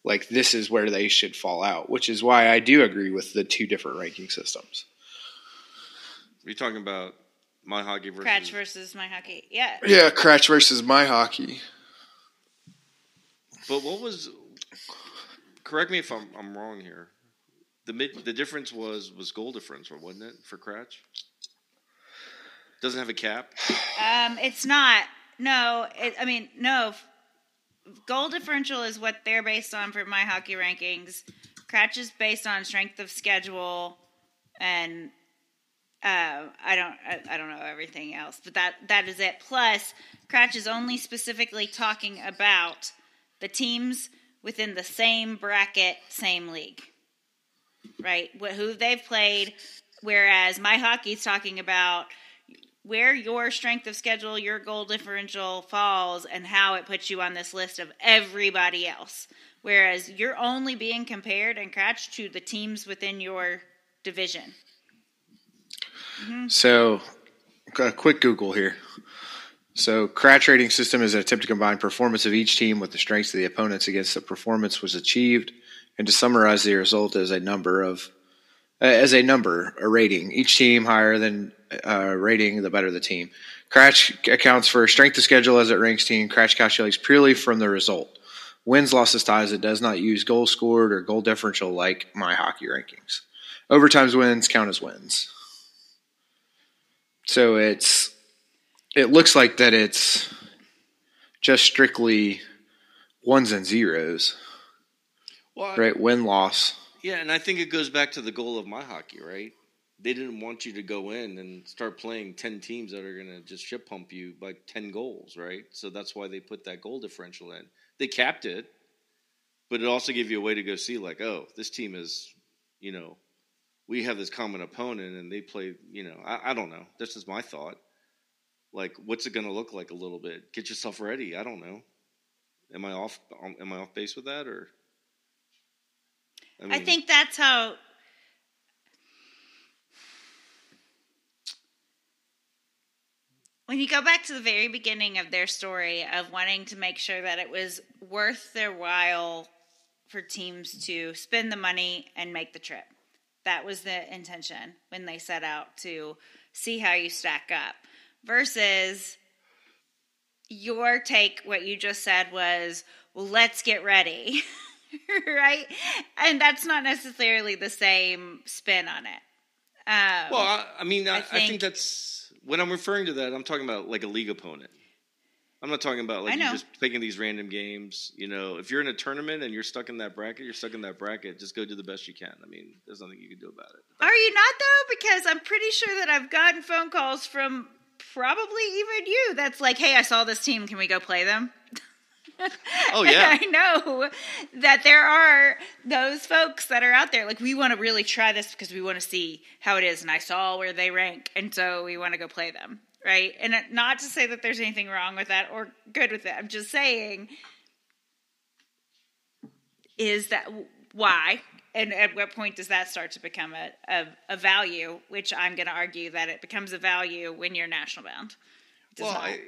like this is where they should fall out, which is why I do agree with the two different ranking systems. Are you talking about my hockey versus KRACH versus my hockey? Yeah. Yeah, KRACH versus my hockey. But what was correct me if I'm, I'm wrong here. The mid, the difference was was goal difference, wasn't it, for KRACH? Doesn't have a cap. Um, it's not. No, it, I mean no. Goal differential is what they're based on for my hockey rankings. KRACH is based on strength of schedule, and uh, I don't I, I, don't know everything else, but that that is it. Plus, KRACH is only specifically talking about the teams within the same bracket, same league, right? Who they've played. Whereas my hockey's talking about where your strength of schedule, your goal differential falls, and how it puts you on this list of everybody else. Whereas you're only being compared and cratched to the teams within your division. Mm-hmm. So, a quick Google here. So, KRACH rating system is an attempt to combine performance of each team with the strengths of the opponents against the performance was achieved, and to summarize the result as a number of uh, as a number, a rating. Each team higher than uh, rating, the better the team. KRACH accounts for strength of schedule as it ranks team. KRACH calculates purely from the result. Wins, losses, ties. It does not use goal scored or goal differential like my hockey rankings. Overtimes wins count as wins. So it's it looks like that it's just strictly ones and zeros. Well, right, win loss. Yeah, and I think it goes back to the goal of my hockey, right? They didn't want you to go in and start playing ten teams that are going to just ship pump you by ten goals, right? So that's why they put that goal differential in. They capped it, but it also gave you a way to go see, like, oh, this team is, you know, we have this common opponent, and they play, you know, I, I don't know. This is my thought. Like what's it going to look like a little bit? Get yourself ready. I don't know. Am i off um, am i off base with that or? I, mean, I think that's how when you go back to the very beginning of their story of wanting to make sure that it was worth their while for teams to spend the money and make the trip that was the intention when they set out to see how you stack up versus your take, what you just said was, well, let's get ready. (laughs) right? And that's not necessarily the same spin on it. Um, well, I, I mean, I, I, think, I, think, that's when I'm referring to that, I'm talking about like a league opponent. I'm not talking about like you just picking these random games. You know, if you're in a tournament and you're stuck in that bracket, you're stuck in that bracket. Just go do the best you can. I mean, there's nothing you can do about it. Are you not though? Because I'm pretty sure that I've gotten phone calls from probably even you that's like, hey, I saw this team. Can we go play them? (laughs) Oh yeah. (laughs) I know that there are those folks that are out there like we want to really try this because we want to see how it is and I saw where they rank and so we want to go play them, right? And not to say that there's anything wrong with that or good with it. I'm just saying is that why and at what point does that start to become a, a, a value? Which I'm going to argue that it becomes a value when you're national bound. Well, I,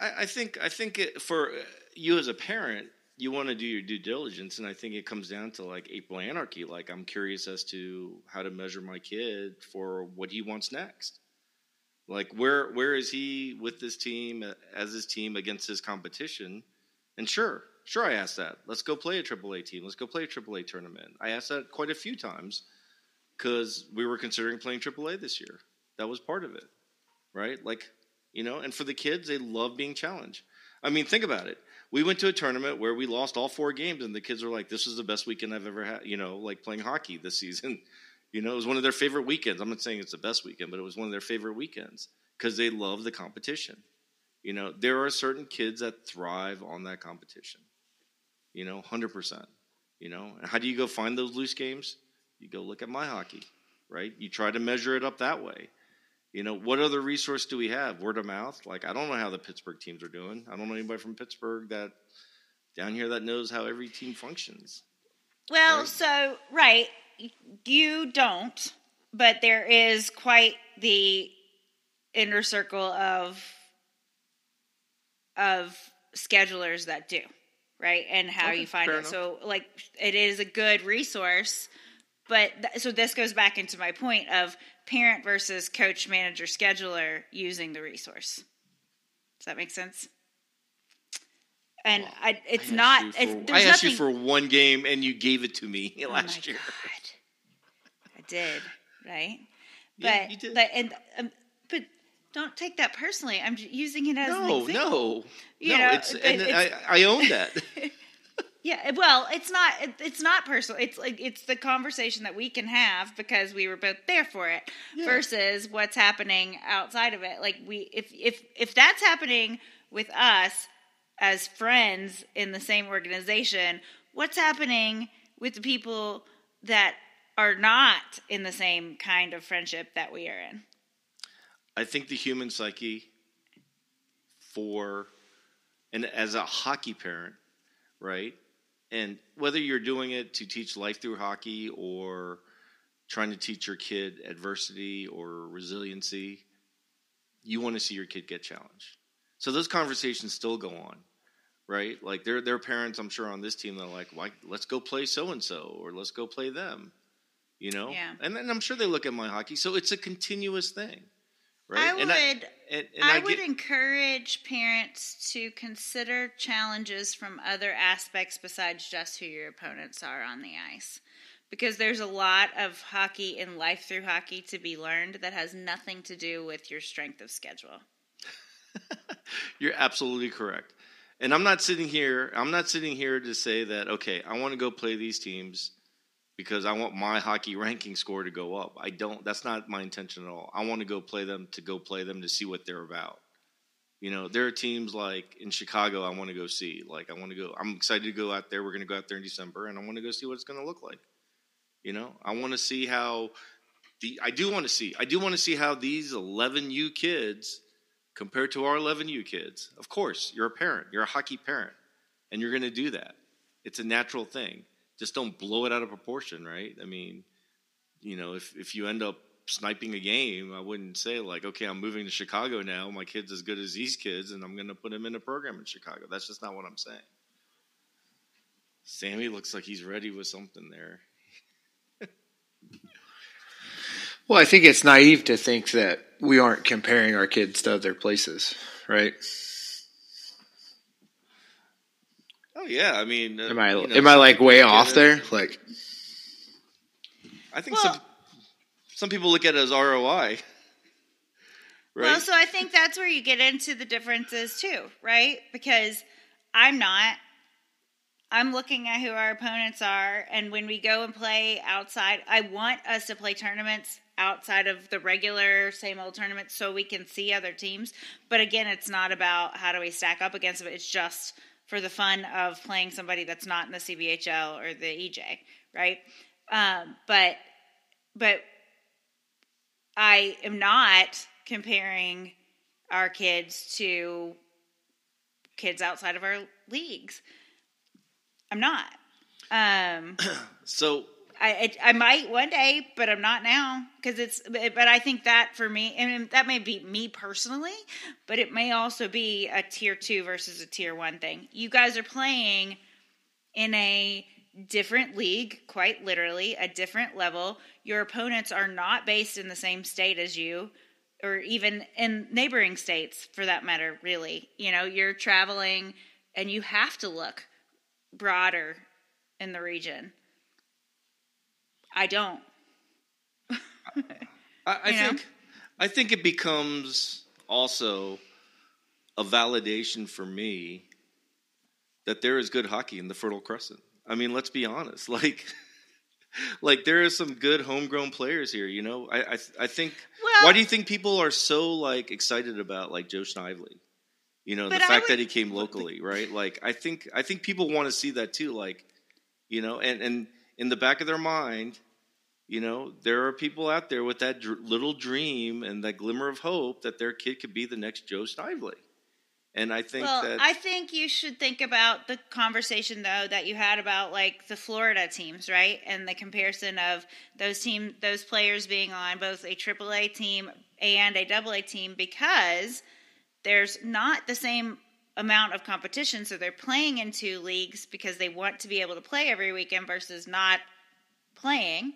I think I think it, for uh, you as a parent, you want to do your due diligence, and I think it comes down to like April Anarchy. Like I'm curious as to how to measure my kid for what he wants next. Like where where is he with this team uh, as his team against his competition? And sure, sure, I asked that. Let's go play a AAA team. Let's go play a AAA tournament. I asked that quite a few times because we were considering playing AAA this year. That was part of it, right? Like you know, and for the kids, they love being challenged. I mean, think about it. We went to a tournament where we lost all four games, and the kids were like, "This is the best weekend I've ever had." You know, like playing hockey this (laughs) season. You know, it was one of their favorite weekends. I'm not saying it's the best weekend, but it was one of their favorite weekends because they love the competition. You know, there are certain kids that thrive on that competition. You know, hundred percent. You know, and how do you go find those loose games? You go look at my hockey, right? You try to measure it up that way. You know, what other resource do we have? Word of mouth. Like I don't know how the Pittsburgh teams are doing. I don't know anybody from Pittsburgh that down here that knows how every team functions. Well, Right. so right, you don't, but there is quite the inner circle of of schedulers that do, right? And how Okay, you find it. enough. So like it is a good resource, but th- so this goes back into my point of parent versus coach manager scheduler using the resource. Does that make sense? And Well, I, it's I not. It's, for- I asked nothing, you for one game and you gave it to me (laughs) Oh last my year. Did, right? Yeah, but you did. but and um, but don't take that personally. I'm using it as an No, example. no, You no. know, it's and it's- I, I own that. (laughs) (laughs) Yeah, well, it's not it, it's not personal. It's like it's the conversation that we can have because we were both there for it Yeah. versus what's happening outside of it. Like we if if if that's happening with us as friends in the same organization, what's happening with the people that are not in the same kind of friendship that we are in? I think the human psyche for and as a hockey parent, right? And whether you're doing it to teach life through hockey or trying to teach your kid adversity or resiliency, you want to see your kid get challenged. So those conversations still go on, right? Like there, are parents I'm sure on this team that are like, "Why? Let's go play so and so, or let's go play them," you know. Yeah. And then I'm sure they look at my hockey. So it's a continuous thing, right? I would And and, and I, I would get- encourage parents to consider challenges from other aspects besides just who your opponents are on the ice. Because there's a lot of hockey and life through hockey to be learned that has nothing to do with your strength of schedule. (laughs) You're absolutely correct. And I'm not sitting here. I'm not sitting here to say that okay, I want to go play these teams because I want my hockey ranking score to go up. I don't. That's not my intention at all. I want to go play them to go play them to see what they're about. You know, there are teams like in Chicago I want to go see. Like I want to go. I'm excited to go out there. We're going to go out there in December, and I want to go see what it's going to look like. You know, I want to see how the. I do want to see. I do want to see how these 11U kids compared to our 11U kids. Of course, you're a parent, you're a hockey parent, and you're going to do that. It's a natural thing. Just don't blow it out of proportion, right? I mean, you know, if if you end up sniping a game, I wouldn't say like, okay, I'm moving to Chicago now. My kid's as good as these kids, and I'm going to put him in a program in Chicago. That's just not what I'm saying. Sammy looks like he's ready with something there. Well, I think it's naive to think that we aren't comparing our kids to other places, right? Oh yeah, I mean, uh, Am I you know, am I like way look at off it- there? Like, I think Well- some some people look at it as ROI. (laughs) Right? Well, so I think that's where you get into the differences too, right? Because I'm not. I'm looking at who our opponents are, and when we go and play outside, I want us to play tournaments outside of the regular same old tournaments so we can see other teams. But again, it's not about how do we stack up against them. It's just for the fun of playing somebody that's not in the CBHL or the EJ, right? Um, but but I am not comparing our kids to kids outside of our leagues. I'm not. Um, so I I might one day, but I'm not now because it's. But I think that for me, and that may be me personally, but it may also be a tier two versus a tier one thing. You guys are playing in a different league, quite literally, a different level. Your opponents are not based in the same state as you. or even in neighboring states for that matter, really. You know, you're traveling and you have to look broader in the region. I don't. I, I You know? think I think it becomes also a validation for me that there is good hockey in the Fertile Crescent. I mean, let's be honest. (laughs) Like, like there are some good homegrown players here. You know, I I, I think. Well- why do you think people are so like excited about like Joe Snively? You know, the fact that he came locally, right? Like, I think I think people want to see that too. Like, you know, and and in the back of their mind, you know, there are people out there with that dr- little dream and that glimmer of hope that their kid could be the next Joe Snively. And I think well, that I think you should think about the conversation though that you had about like the Florida teams, right? And the comparison of those team those players being on both a AAA team and a AA team because there's not the same amount of competition so they're playing in two leagues because they want to be able to play every weekend versus not playing.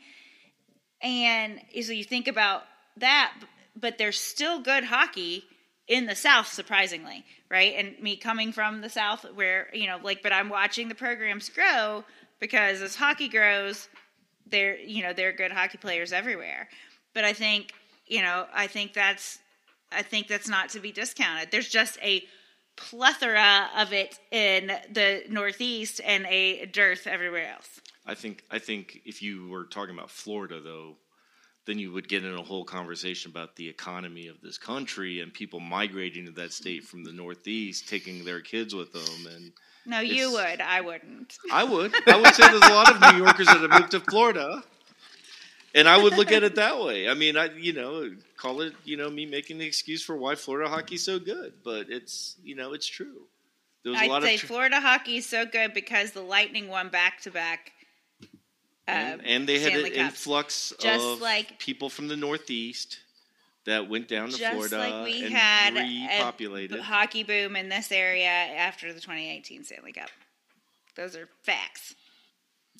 And so you think about that, but there's still good hockey in the South, surprisingly, right? And me coming from the South, where you know, like, but I'm watching the programs grow because as hockey grows, there, you know, there are good hockey players everywhere. But I think, you know, I think that's, I think that's not to be discounted. There's just a plethora of it in the Northeast and a dearth everywhere else. I think I think if you were talking about Florida though, then you would get in a whole conversation about the economy of this country and people migrating to that state from the Northeast, taking their kids with them and No, you would. I wouldn't. I would. I would say there's a lot of New Yorkers that have moved to Florida. And I would look at it (laughs) that way. I mean, I you know, call it, you know, me making the excuse for why Florida hockey's so good, but it's, you know, it's true. There was a I'd lot say of tr- Florida hockey is so good because the Lightning won back to back. and, um, and they had an Cups. influx Just of like- people from the Northeast that went down to Just Florida like we and had repopulated. a hockey boom in this area after the 2018 Stanley Cup. Those are facts.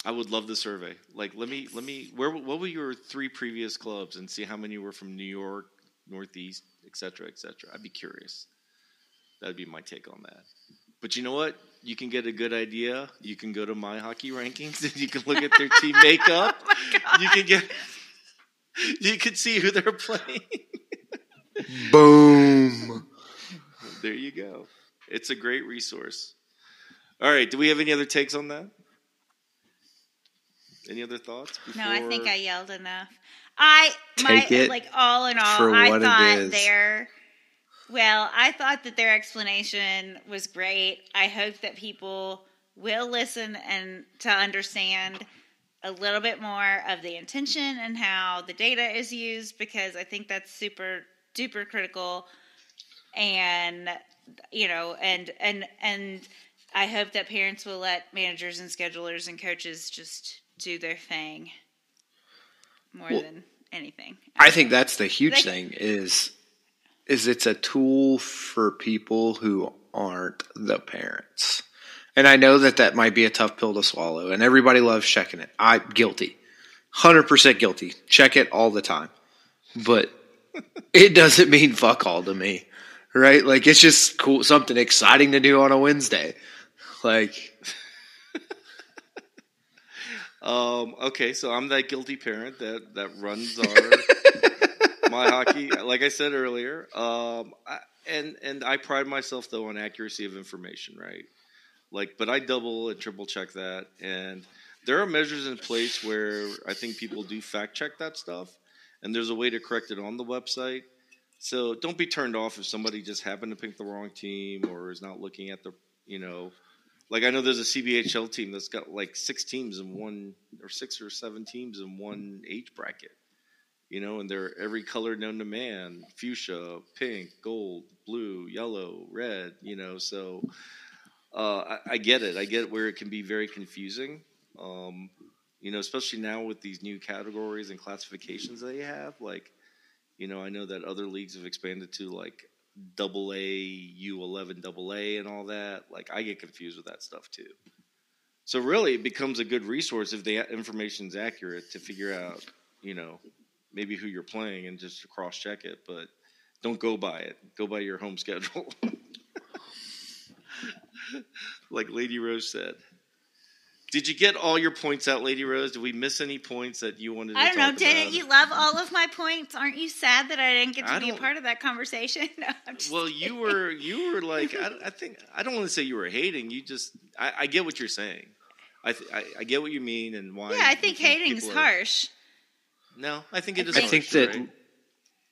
I would love the survey. Like, let me, let me. Where, what were your three previous clubs, and see how many were from New York, Northeast, et cetera, et cetera. I'd be curious. That'd be my take on that. But you know what? You can get a good idea. You can go to my hockey rankings, and you can look at their team (laughs) makeup. Oh you can get. You can see who they're playing. Boom. There you go. It's a great resource. All right. Do we have any other takes on that? Any other thoughts? No, I think I yelled enough. I my Take it like all in all, I thought their well, I thought that their explanation was great. I hope that people will listen and to understand a little bit more of the intention and how the data is used because I think that's super duper critical and you know and and and I hope that parents will let managers and schedulers and coaches just do their thing more Well, than anything. I think that's the huge Like- thing is is it's a tool for people who aren't the parents. And I know that that might be a tough pill to swallow and everybody loves checking it. I guilty. 100% guilty. Check it all the time. But (laughs) it doesn't mean fuck all to me. Right? Like it's just cool something exciting to do on a Wednesday. Like Um, okay, so I'm that guilty parent that that runs our (laughs) my hockey. Like I said earlier, um, I, and and I pride myself though on accuracy of information, right? Like, but I double and triple check that, and there are measures in place where I think people do fact check that stuff, and there's a way to correct it on the website. So don't be turned off if somebody just happened to pick the wrong team or is not looking at the, you know, like I know there's a CBHL team that's got like six teams in one, or six or seven teams in one age bracket. You know, and they're every color known to man: fuchsia, pink, gold, blue, yellow, red. You know, so uh, I, I get it. I get where it can be very confusing. Um, you know, especially now with these new categories and classifications that they have. Like, you know, I know that other leagues have expanded to like double A, U eleven double A and all that. Like I get confused with that stuff too. So really it becomes a good resource if the information is accurate to figure out, you know, maybe who you're playing and just cross check it. But Don't go by it. Go by your home (laughs) schedule. like Lady Rose said. Did you get all your points out, Lady Rose? Did we miss any points that you wanted to I don't know. Didn't about? you love all of my points? Aren't you sad that I didn't get to I be a part of that conversation? (laughs) No, I'm just Well, you were you were (laughs) like I, I think I don't want to say you were hating. You just I, I get what you're saying. I, th- I I get what you mean and why. Yeah, I you think hating is harsh. No, I think it is. I harsh, think that right?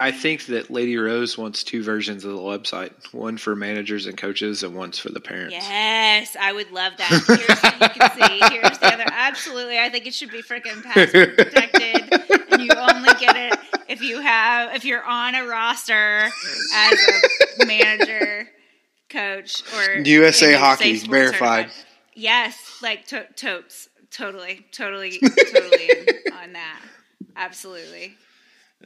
I think that Lady Rose wants two versions of the website: one for managers and coaches, and one's for the parents. Yes, I would love that. Here's what you can see. Here's the other. Absolutely, I think it should be freaking password protected, and you only get it if you have if you're on a roster as a manager, coach, or USA and Hockey, Safe verified. certified. Yes, like to- totes, totally, totally, totally (laughs) on that. Absolutely,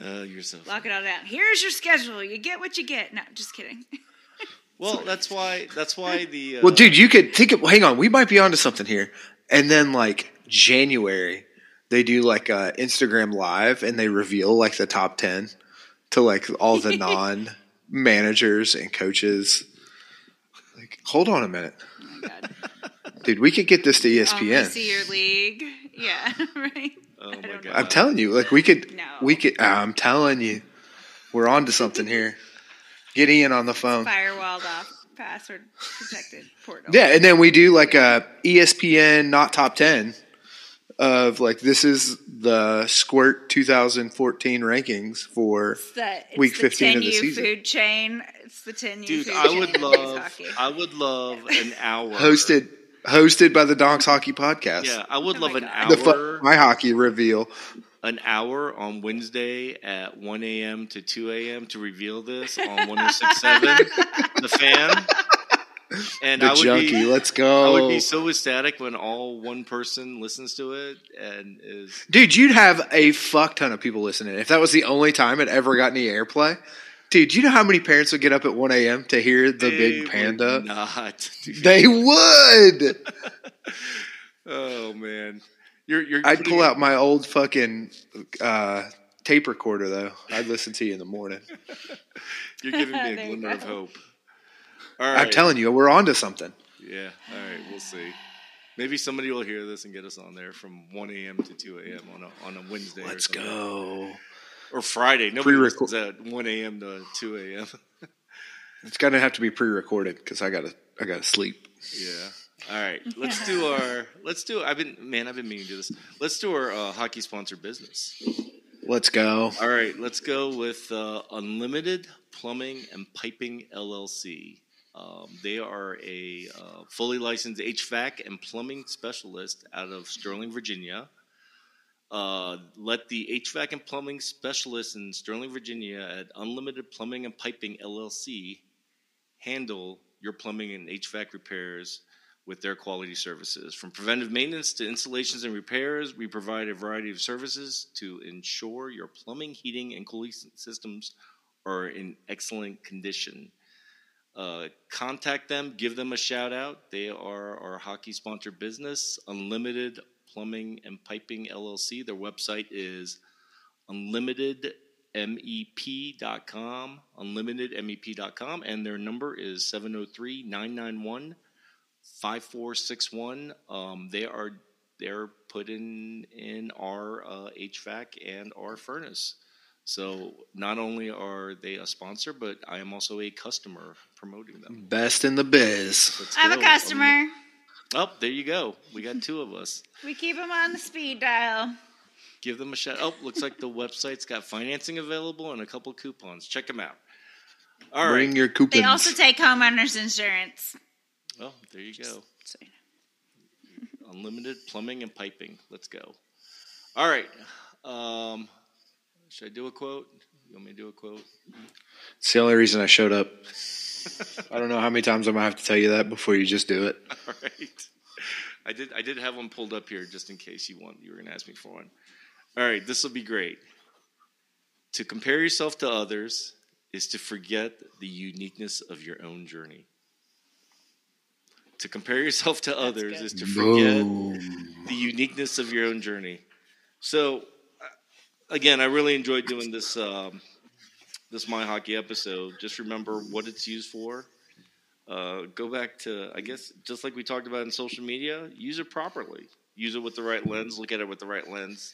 Uh, you're so lock it all down. Here's your schedule. You get what you get. No, just kidding. (laughs) well. That's why. That's why the. (laughs) Uh, Well, dude, you could think of. Hang on, we might be onto something here. And then like January, they do like a Instagram live, and they reveal like the top ten to like all the (laughs) non managers and coaches. Like, hold on a minute, Oh god. dude. We could get this to Only ESPN. see your league. Yeah, right. Oh my god! I'm telling you, like we could. No. We could. Ah, I'm telling you, we're on to something here. Get Ian on the phone. Firewalled off, password protected portal. Yeah, and then we do like a ESPN not top ten of like this is the Squirt 2014 rankings for It's the, it's Week the 15 of the 10U season. food chain. It's the 10U dude, food I chain would of men's love. hockey. I would love an (laughs) hour hosted hosted by the Donks Hockey Podcast. Yeah, I would Oh love an God. the hour. fu- my hockey reveal. an hour on Wednesday at 1 a.m. to 2 a.m. to reveal this on 1067 (laughs) The Fan. And The I would junkie, be let's go. I would be so ecstatic when all one person listens to it and is dude. You'd have a fuck ton of people listening if that was the only time it ever got any airplay. Dude, you know how many parents would get up at 1 a.m. to hear the They big would panda? Not. dude. (laughs) They would. (laughs) Oh man. You're you're I'd pull out my old fucking uh, tape recorder though. I'd listen to you in the morning. (laughs) You're giving me a glimmer of hope. All right. I'm telling you, we're on to something. Yeah. All right. We'll see. Maybe somebody will hear this and get us on there from 1 a.m. to 2 a.m. on a on a Wednesday. Let's something. go. Or Friday. Nobody Pre-record- listens at 1 a.m. to 2 a.m. (laughs) It's gonna have to be pre-recorded because I gotta I gotta sleep. yeah. All right. (laughs) Let's do our. Let's do. I've been man. I've been meaning to do this. Let's do our uh, hockey sponsor business. Let's go. All right. Let's go with uh, Unlimited Plumbing and Piping LLC. Um, they are a uh, fully licensed HVAC and plumbing specialist out of Sterling, Virginia. Uh, let the HVAC and plumbing specialist in Sterling, Virginia at Unlimited Plumbing and Piping LLC handle your plumbing and HVAC repairs with their quality services. From preventive maintenance to installations and repairs, we provide a variety of services to ensure your plumbing, heating, and cooling systems are in excellent condition. Uh, contact them, give them a shout out. They are our hockey sponsor business, Unlimited Plumbing and Piping LLC. Their website is unlimitedmep.com, unlimitedmep.com, and their number is 703 991 5461. Um, They are they're putting in our uh, HVAC and our furnace. So not only are they a sponsor, but I am also a customer promoting them. Best in the biz. Let's I'm a customer. Um, oh, there you go. We got two of us. (laughs) We keep them on the speed dial. Give them a shout. Oh, looks like the website's got financing available and a couple coupons. Check them out. All right. Bring your coupons. They also take homeowners insurance. Oh, there you go. So, (laughs) Unlimited plumbing and piping. Let's go. All right. Um, should I do a quote? You want me to do a quote? it's the only reason I showed up. I don't know how many times I'm gonna have to tell you that before you just do it. (laughs) All right. I did. I did have one pulled up here just in case you want. You were going to ask me for one. All right. This will be great. To compare yourself to others is to forget the uniqueness of your own journey. To compare yourself to others is to forget Boom. the uniqueness of your own journey. So, uh, again, I really enjoyed doing this um, this my hockey episode, just remember what it's used for. Uh, go back to, I guess, just like we talked about in social media, use it properly. Use it with the right lens. Look at it with the right lens.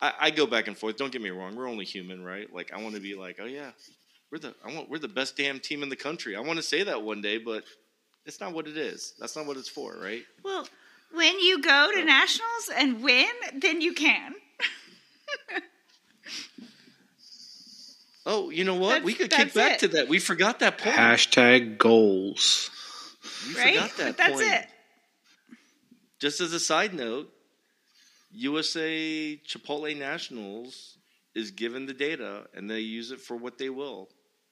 I, I go back and forth. Don't get me wrong. We're only human, right? Like I want to be like, oh yeah, we're the I want we're the best damn team in the country. I want to say that one day, but it's not what it is. That's not what it's for, right? Well, when you go to nationals and win, then you can. (laughs) Oh, you know what? That's- we could kick back it. to that. We forgot that point. Hashtag goals. we right? forgot that But that's point. it. Just as a side note, USA Chipotle Nationals is given the data and they use it for what they will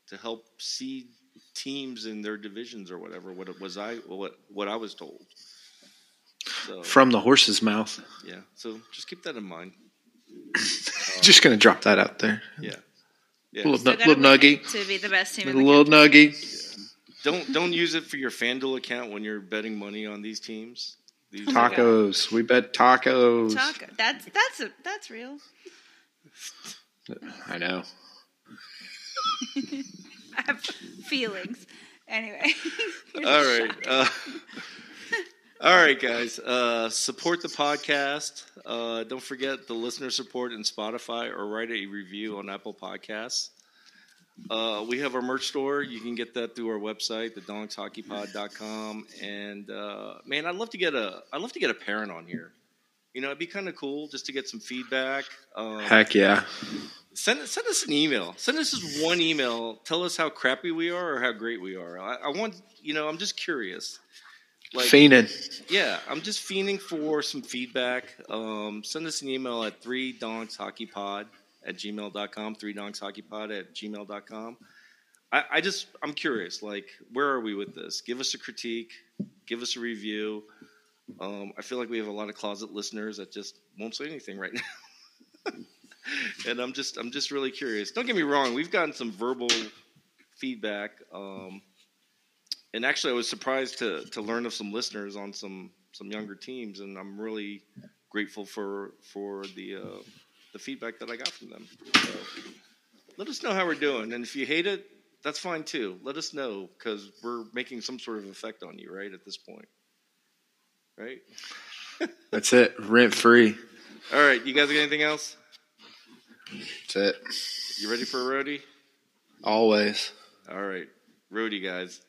to help seed teams in their divisions or whatever. What it was I what what I was told. So From the horse's mouth. yeah, so just keep that in mind. (laughs) Just gonna drop that out there. Yeah, yeah. Little, Still gotta little win to be the best team A in the little nuggie. Don't don't use it for your FanDuel account when you're betting money on these teams. These, Oh. Tacos. We bet tacos. Taco. That's that's a, that's real. I know. (laughs) I have feelings. Anyway. (laughs) All right. Uh, (laughs) all right, guys. Uh, support the podcast. Uh, don't forget the listener support in Spotify or write a review on Apple Podcasts. Uh, we have our merch store. You can get that through our website, thedonkshockeypod.com. And uh, man, I'd love to get a I'd love to get a parent on here. You know, it'd be kind of cool just to get some feedback. Um, Heck yeah. send send us an email. Send us just one email. Tell us how crappy we are or how great we are. I, I want you know. I'm just curious. Like, Fiending. yeah, I'm just fiending for some feedback. Um, send us an email at three donks hockey pod at gmail.com, three donks hockey pod at gmail.com. I, I just, I'm curious, like, where are we with this? Give us a critique, give us a review. Um, I feel like we have a lot of closet listeners that just won't say anything right (laughs) now. and I'm just, I'm just really curious. Don't get me wrong, we've gotten some verbal feedback. Um, and actually, I was surprised to to learn of some listeners on some some younger teams, and I'm really grateful for for the uh, the feedback that I got from them. So, let us know how we're doing, and if you hate it, that's fine too. Let us know because we're making some sort of effect on you, right? At this point, right? (laughs) That's it. Rent free. All right, you guys got anything else? That's it. You ready for a roadie? Always. All right, roadie guys.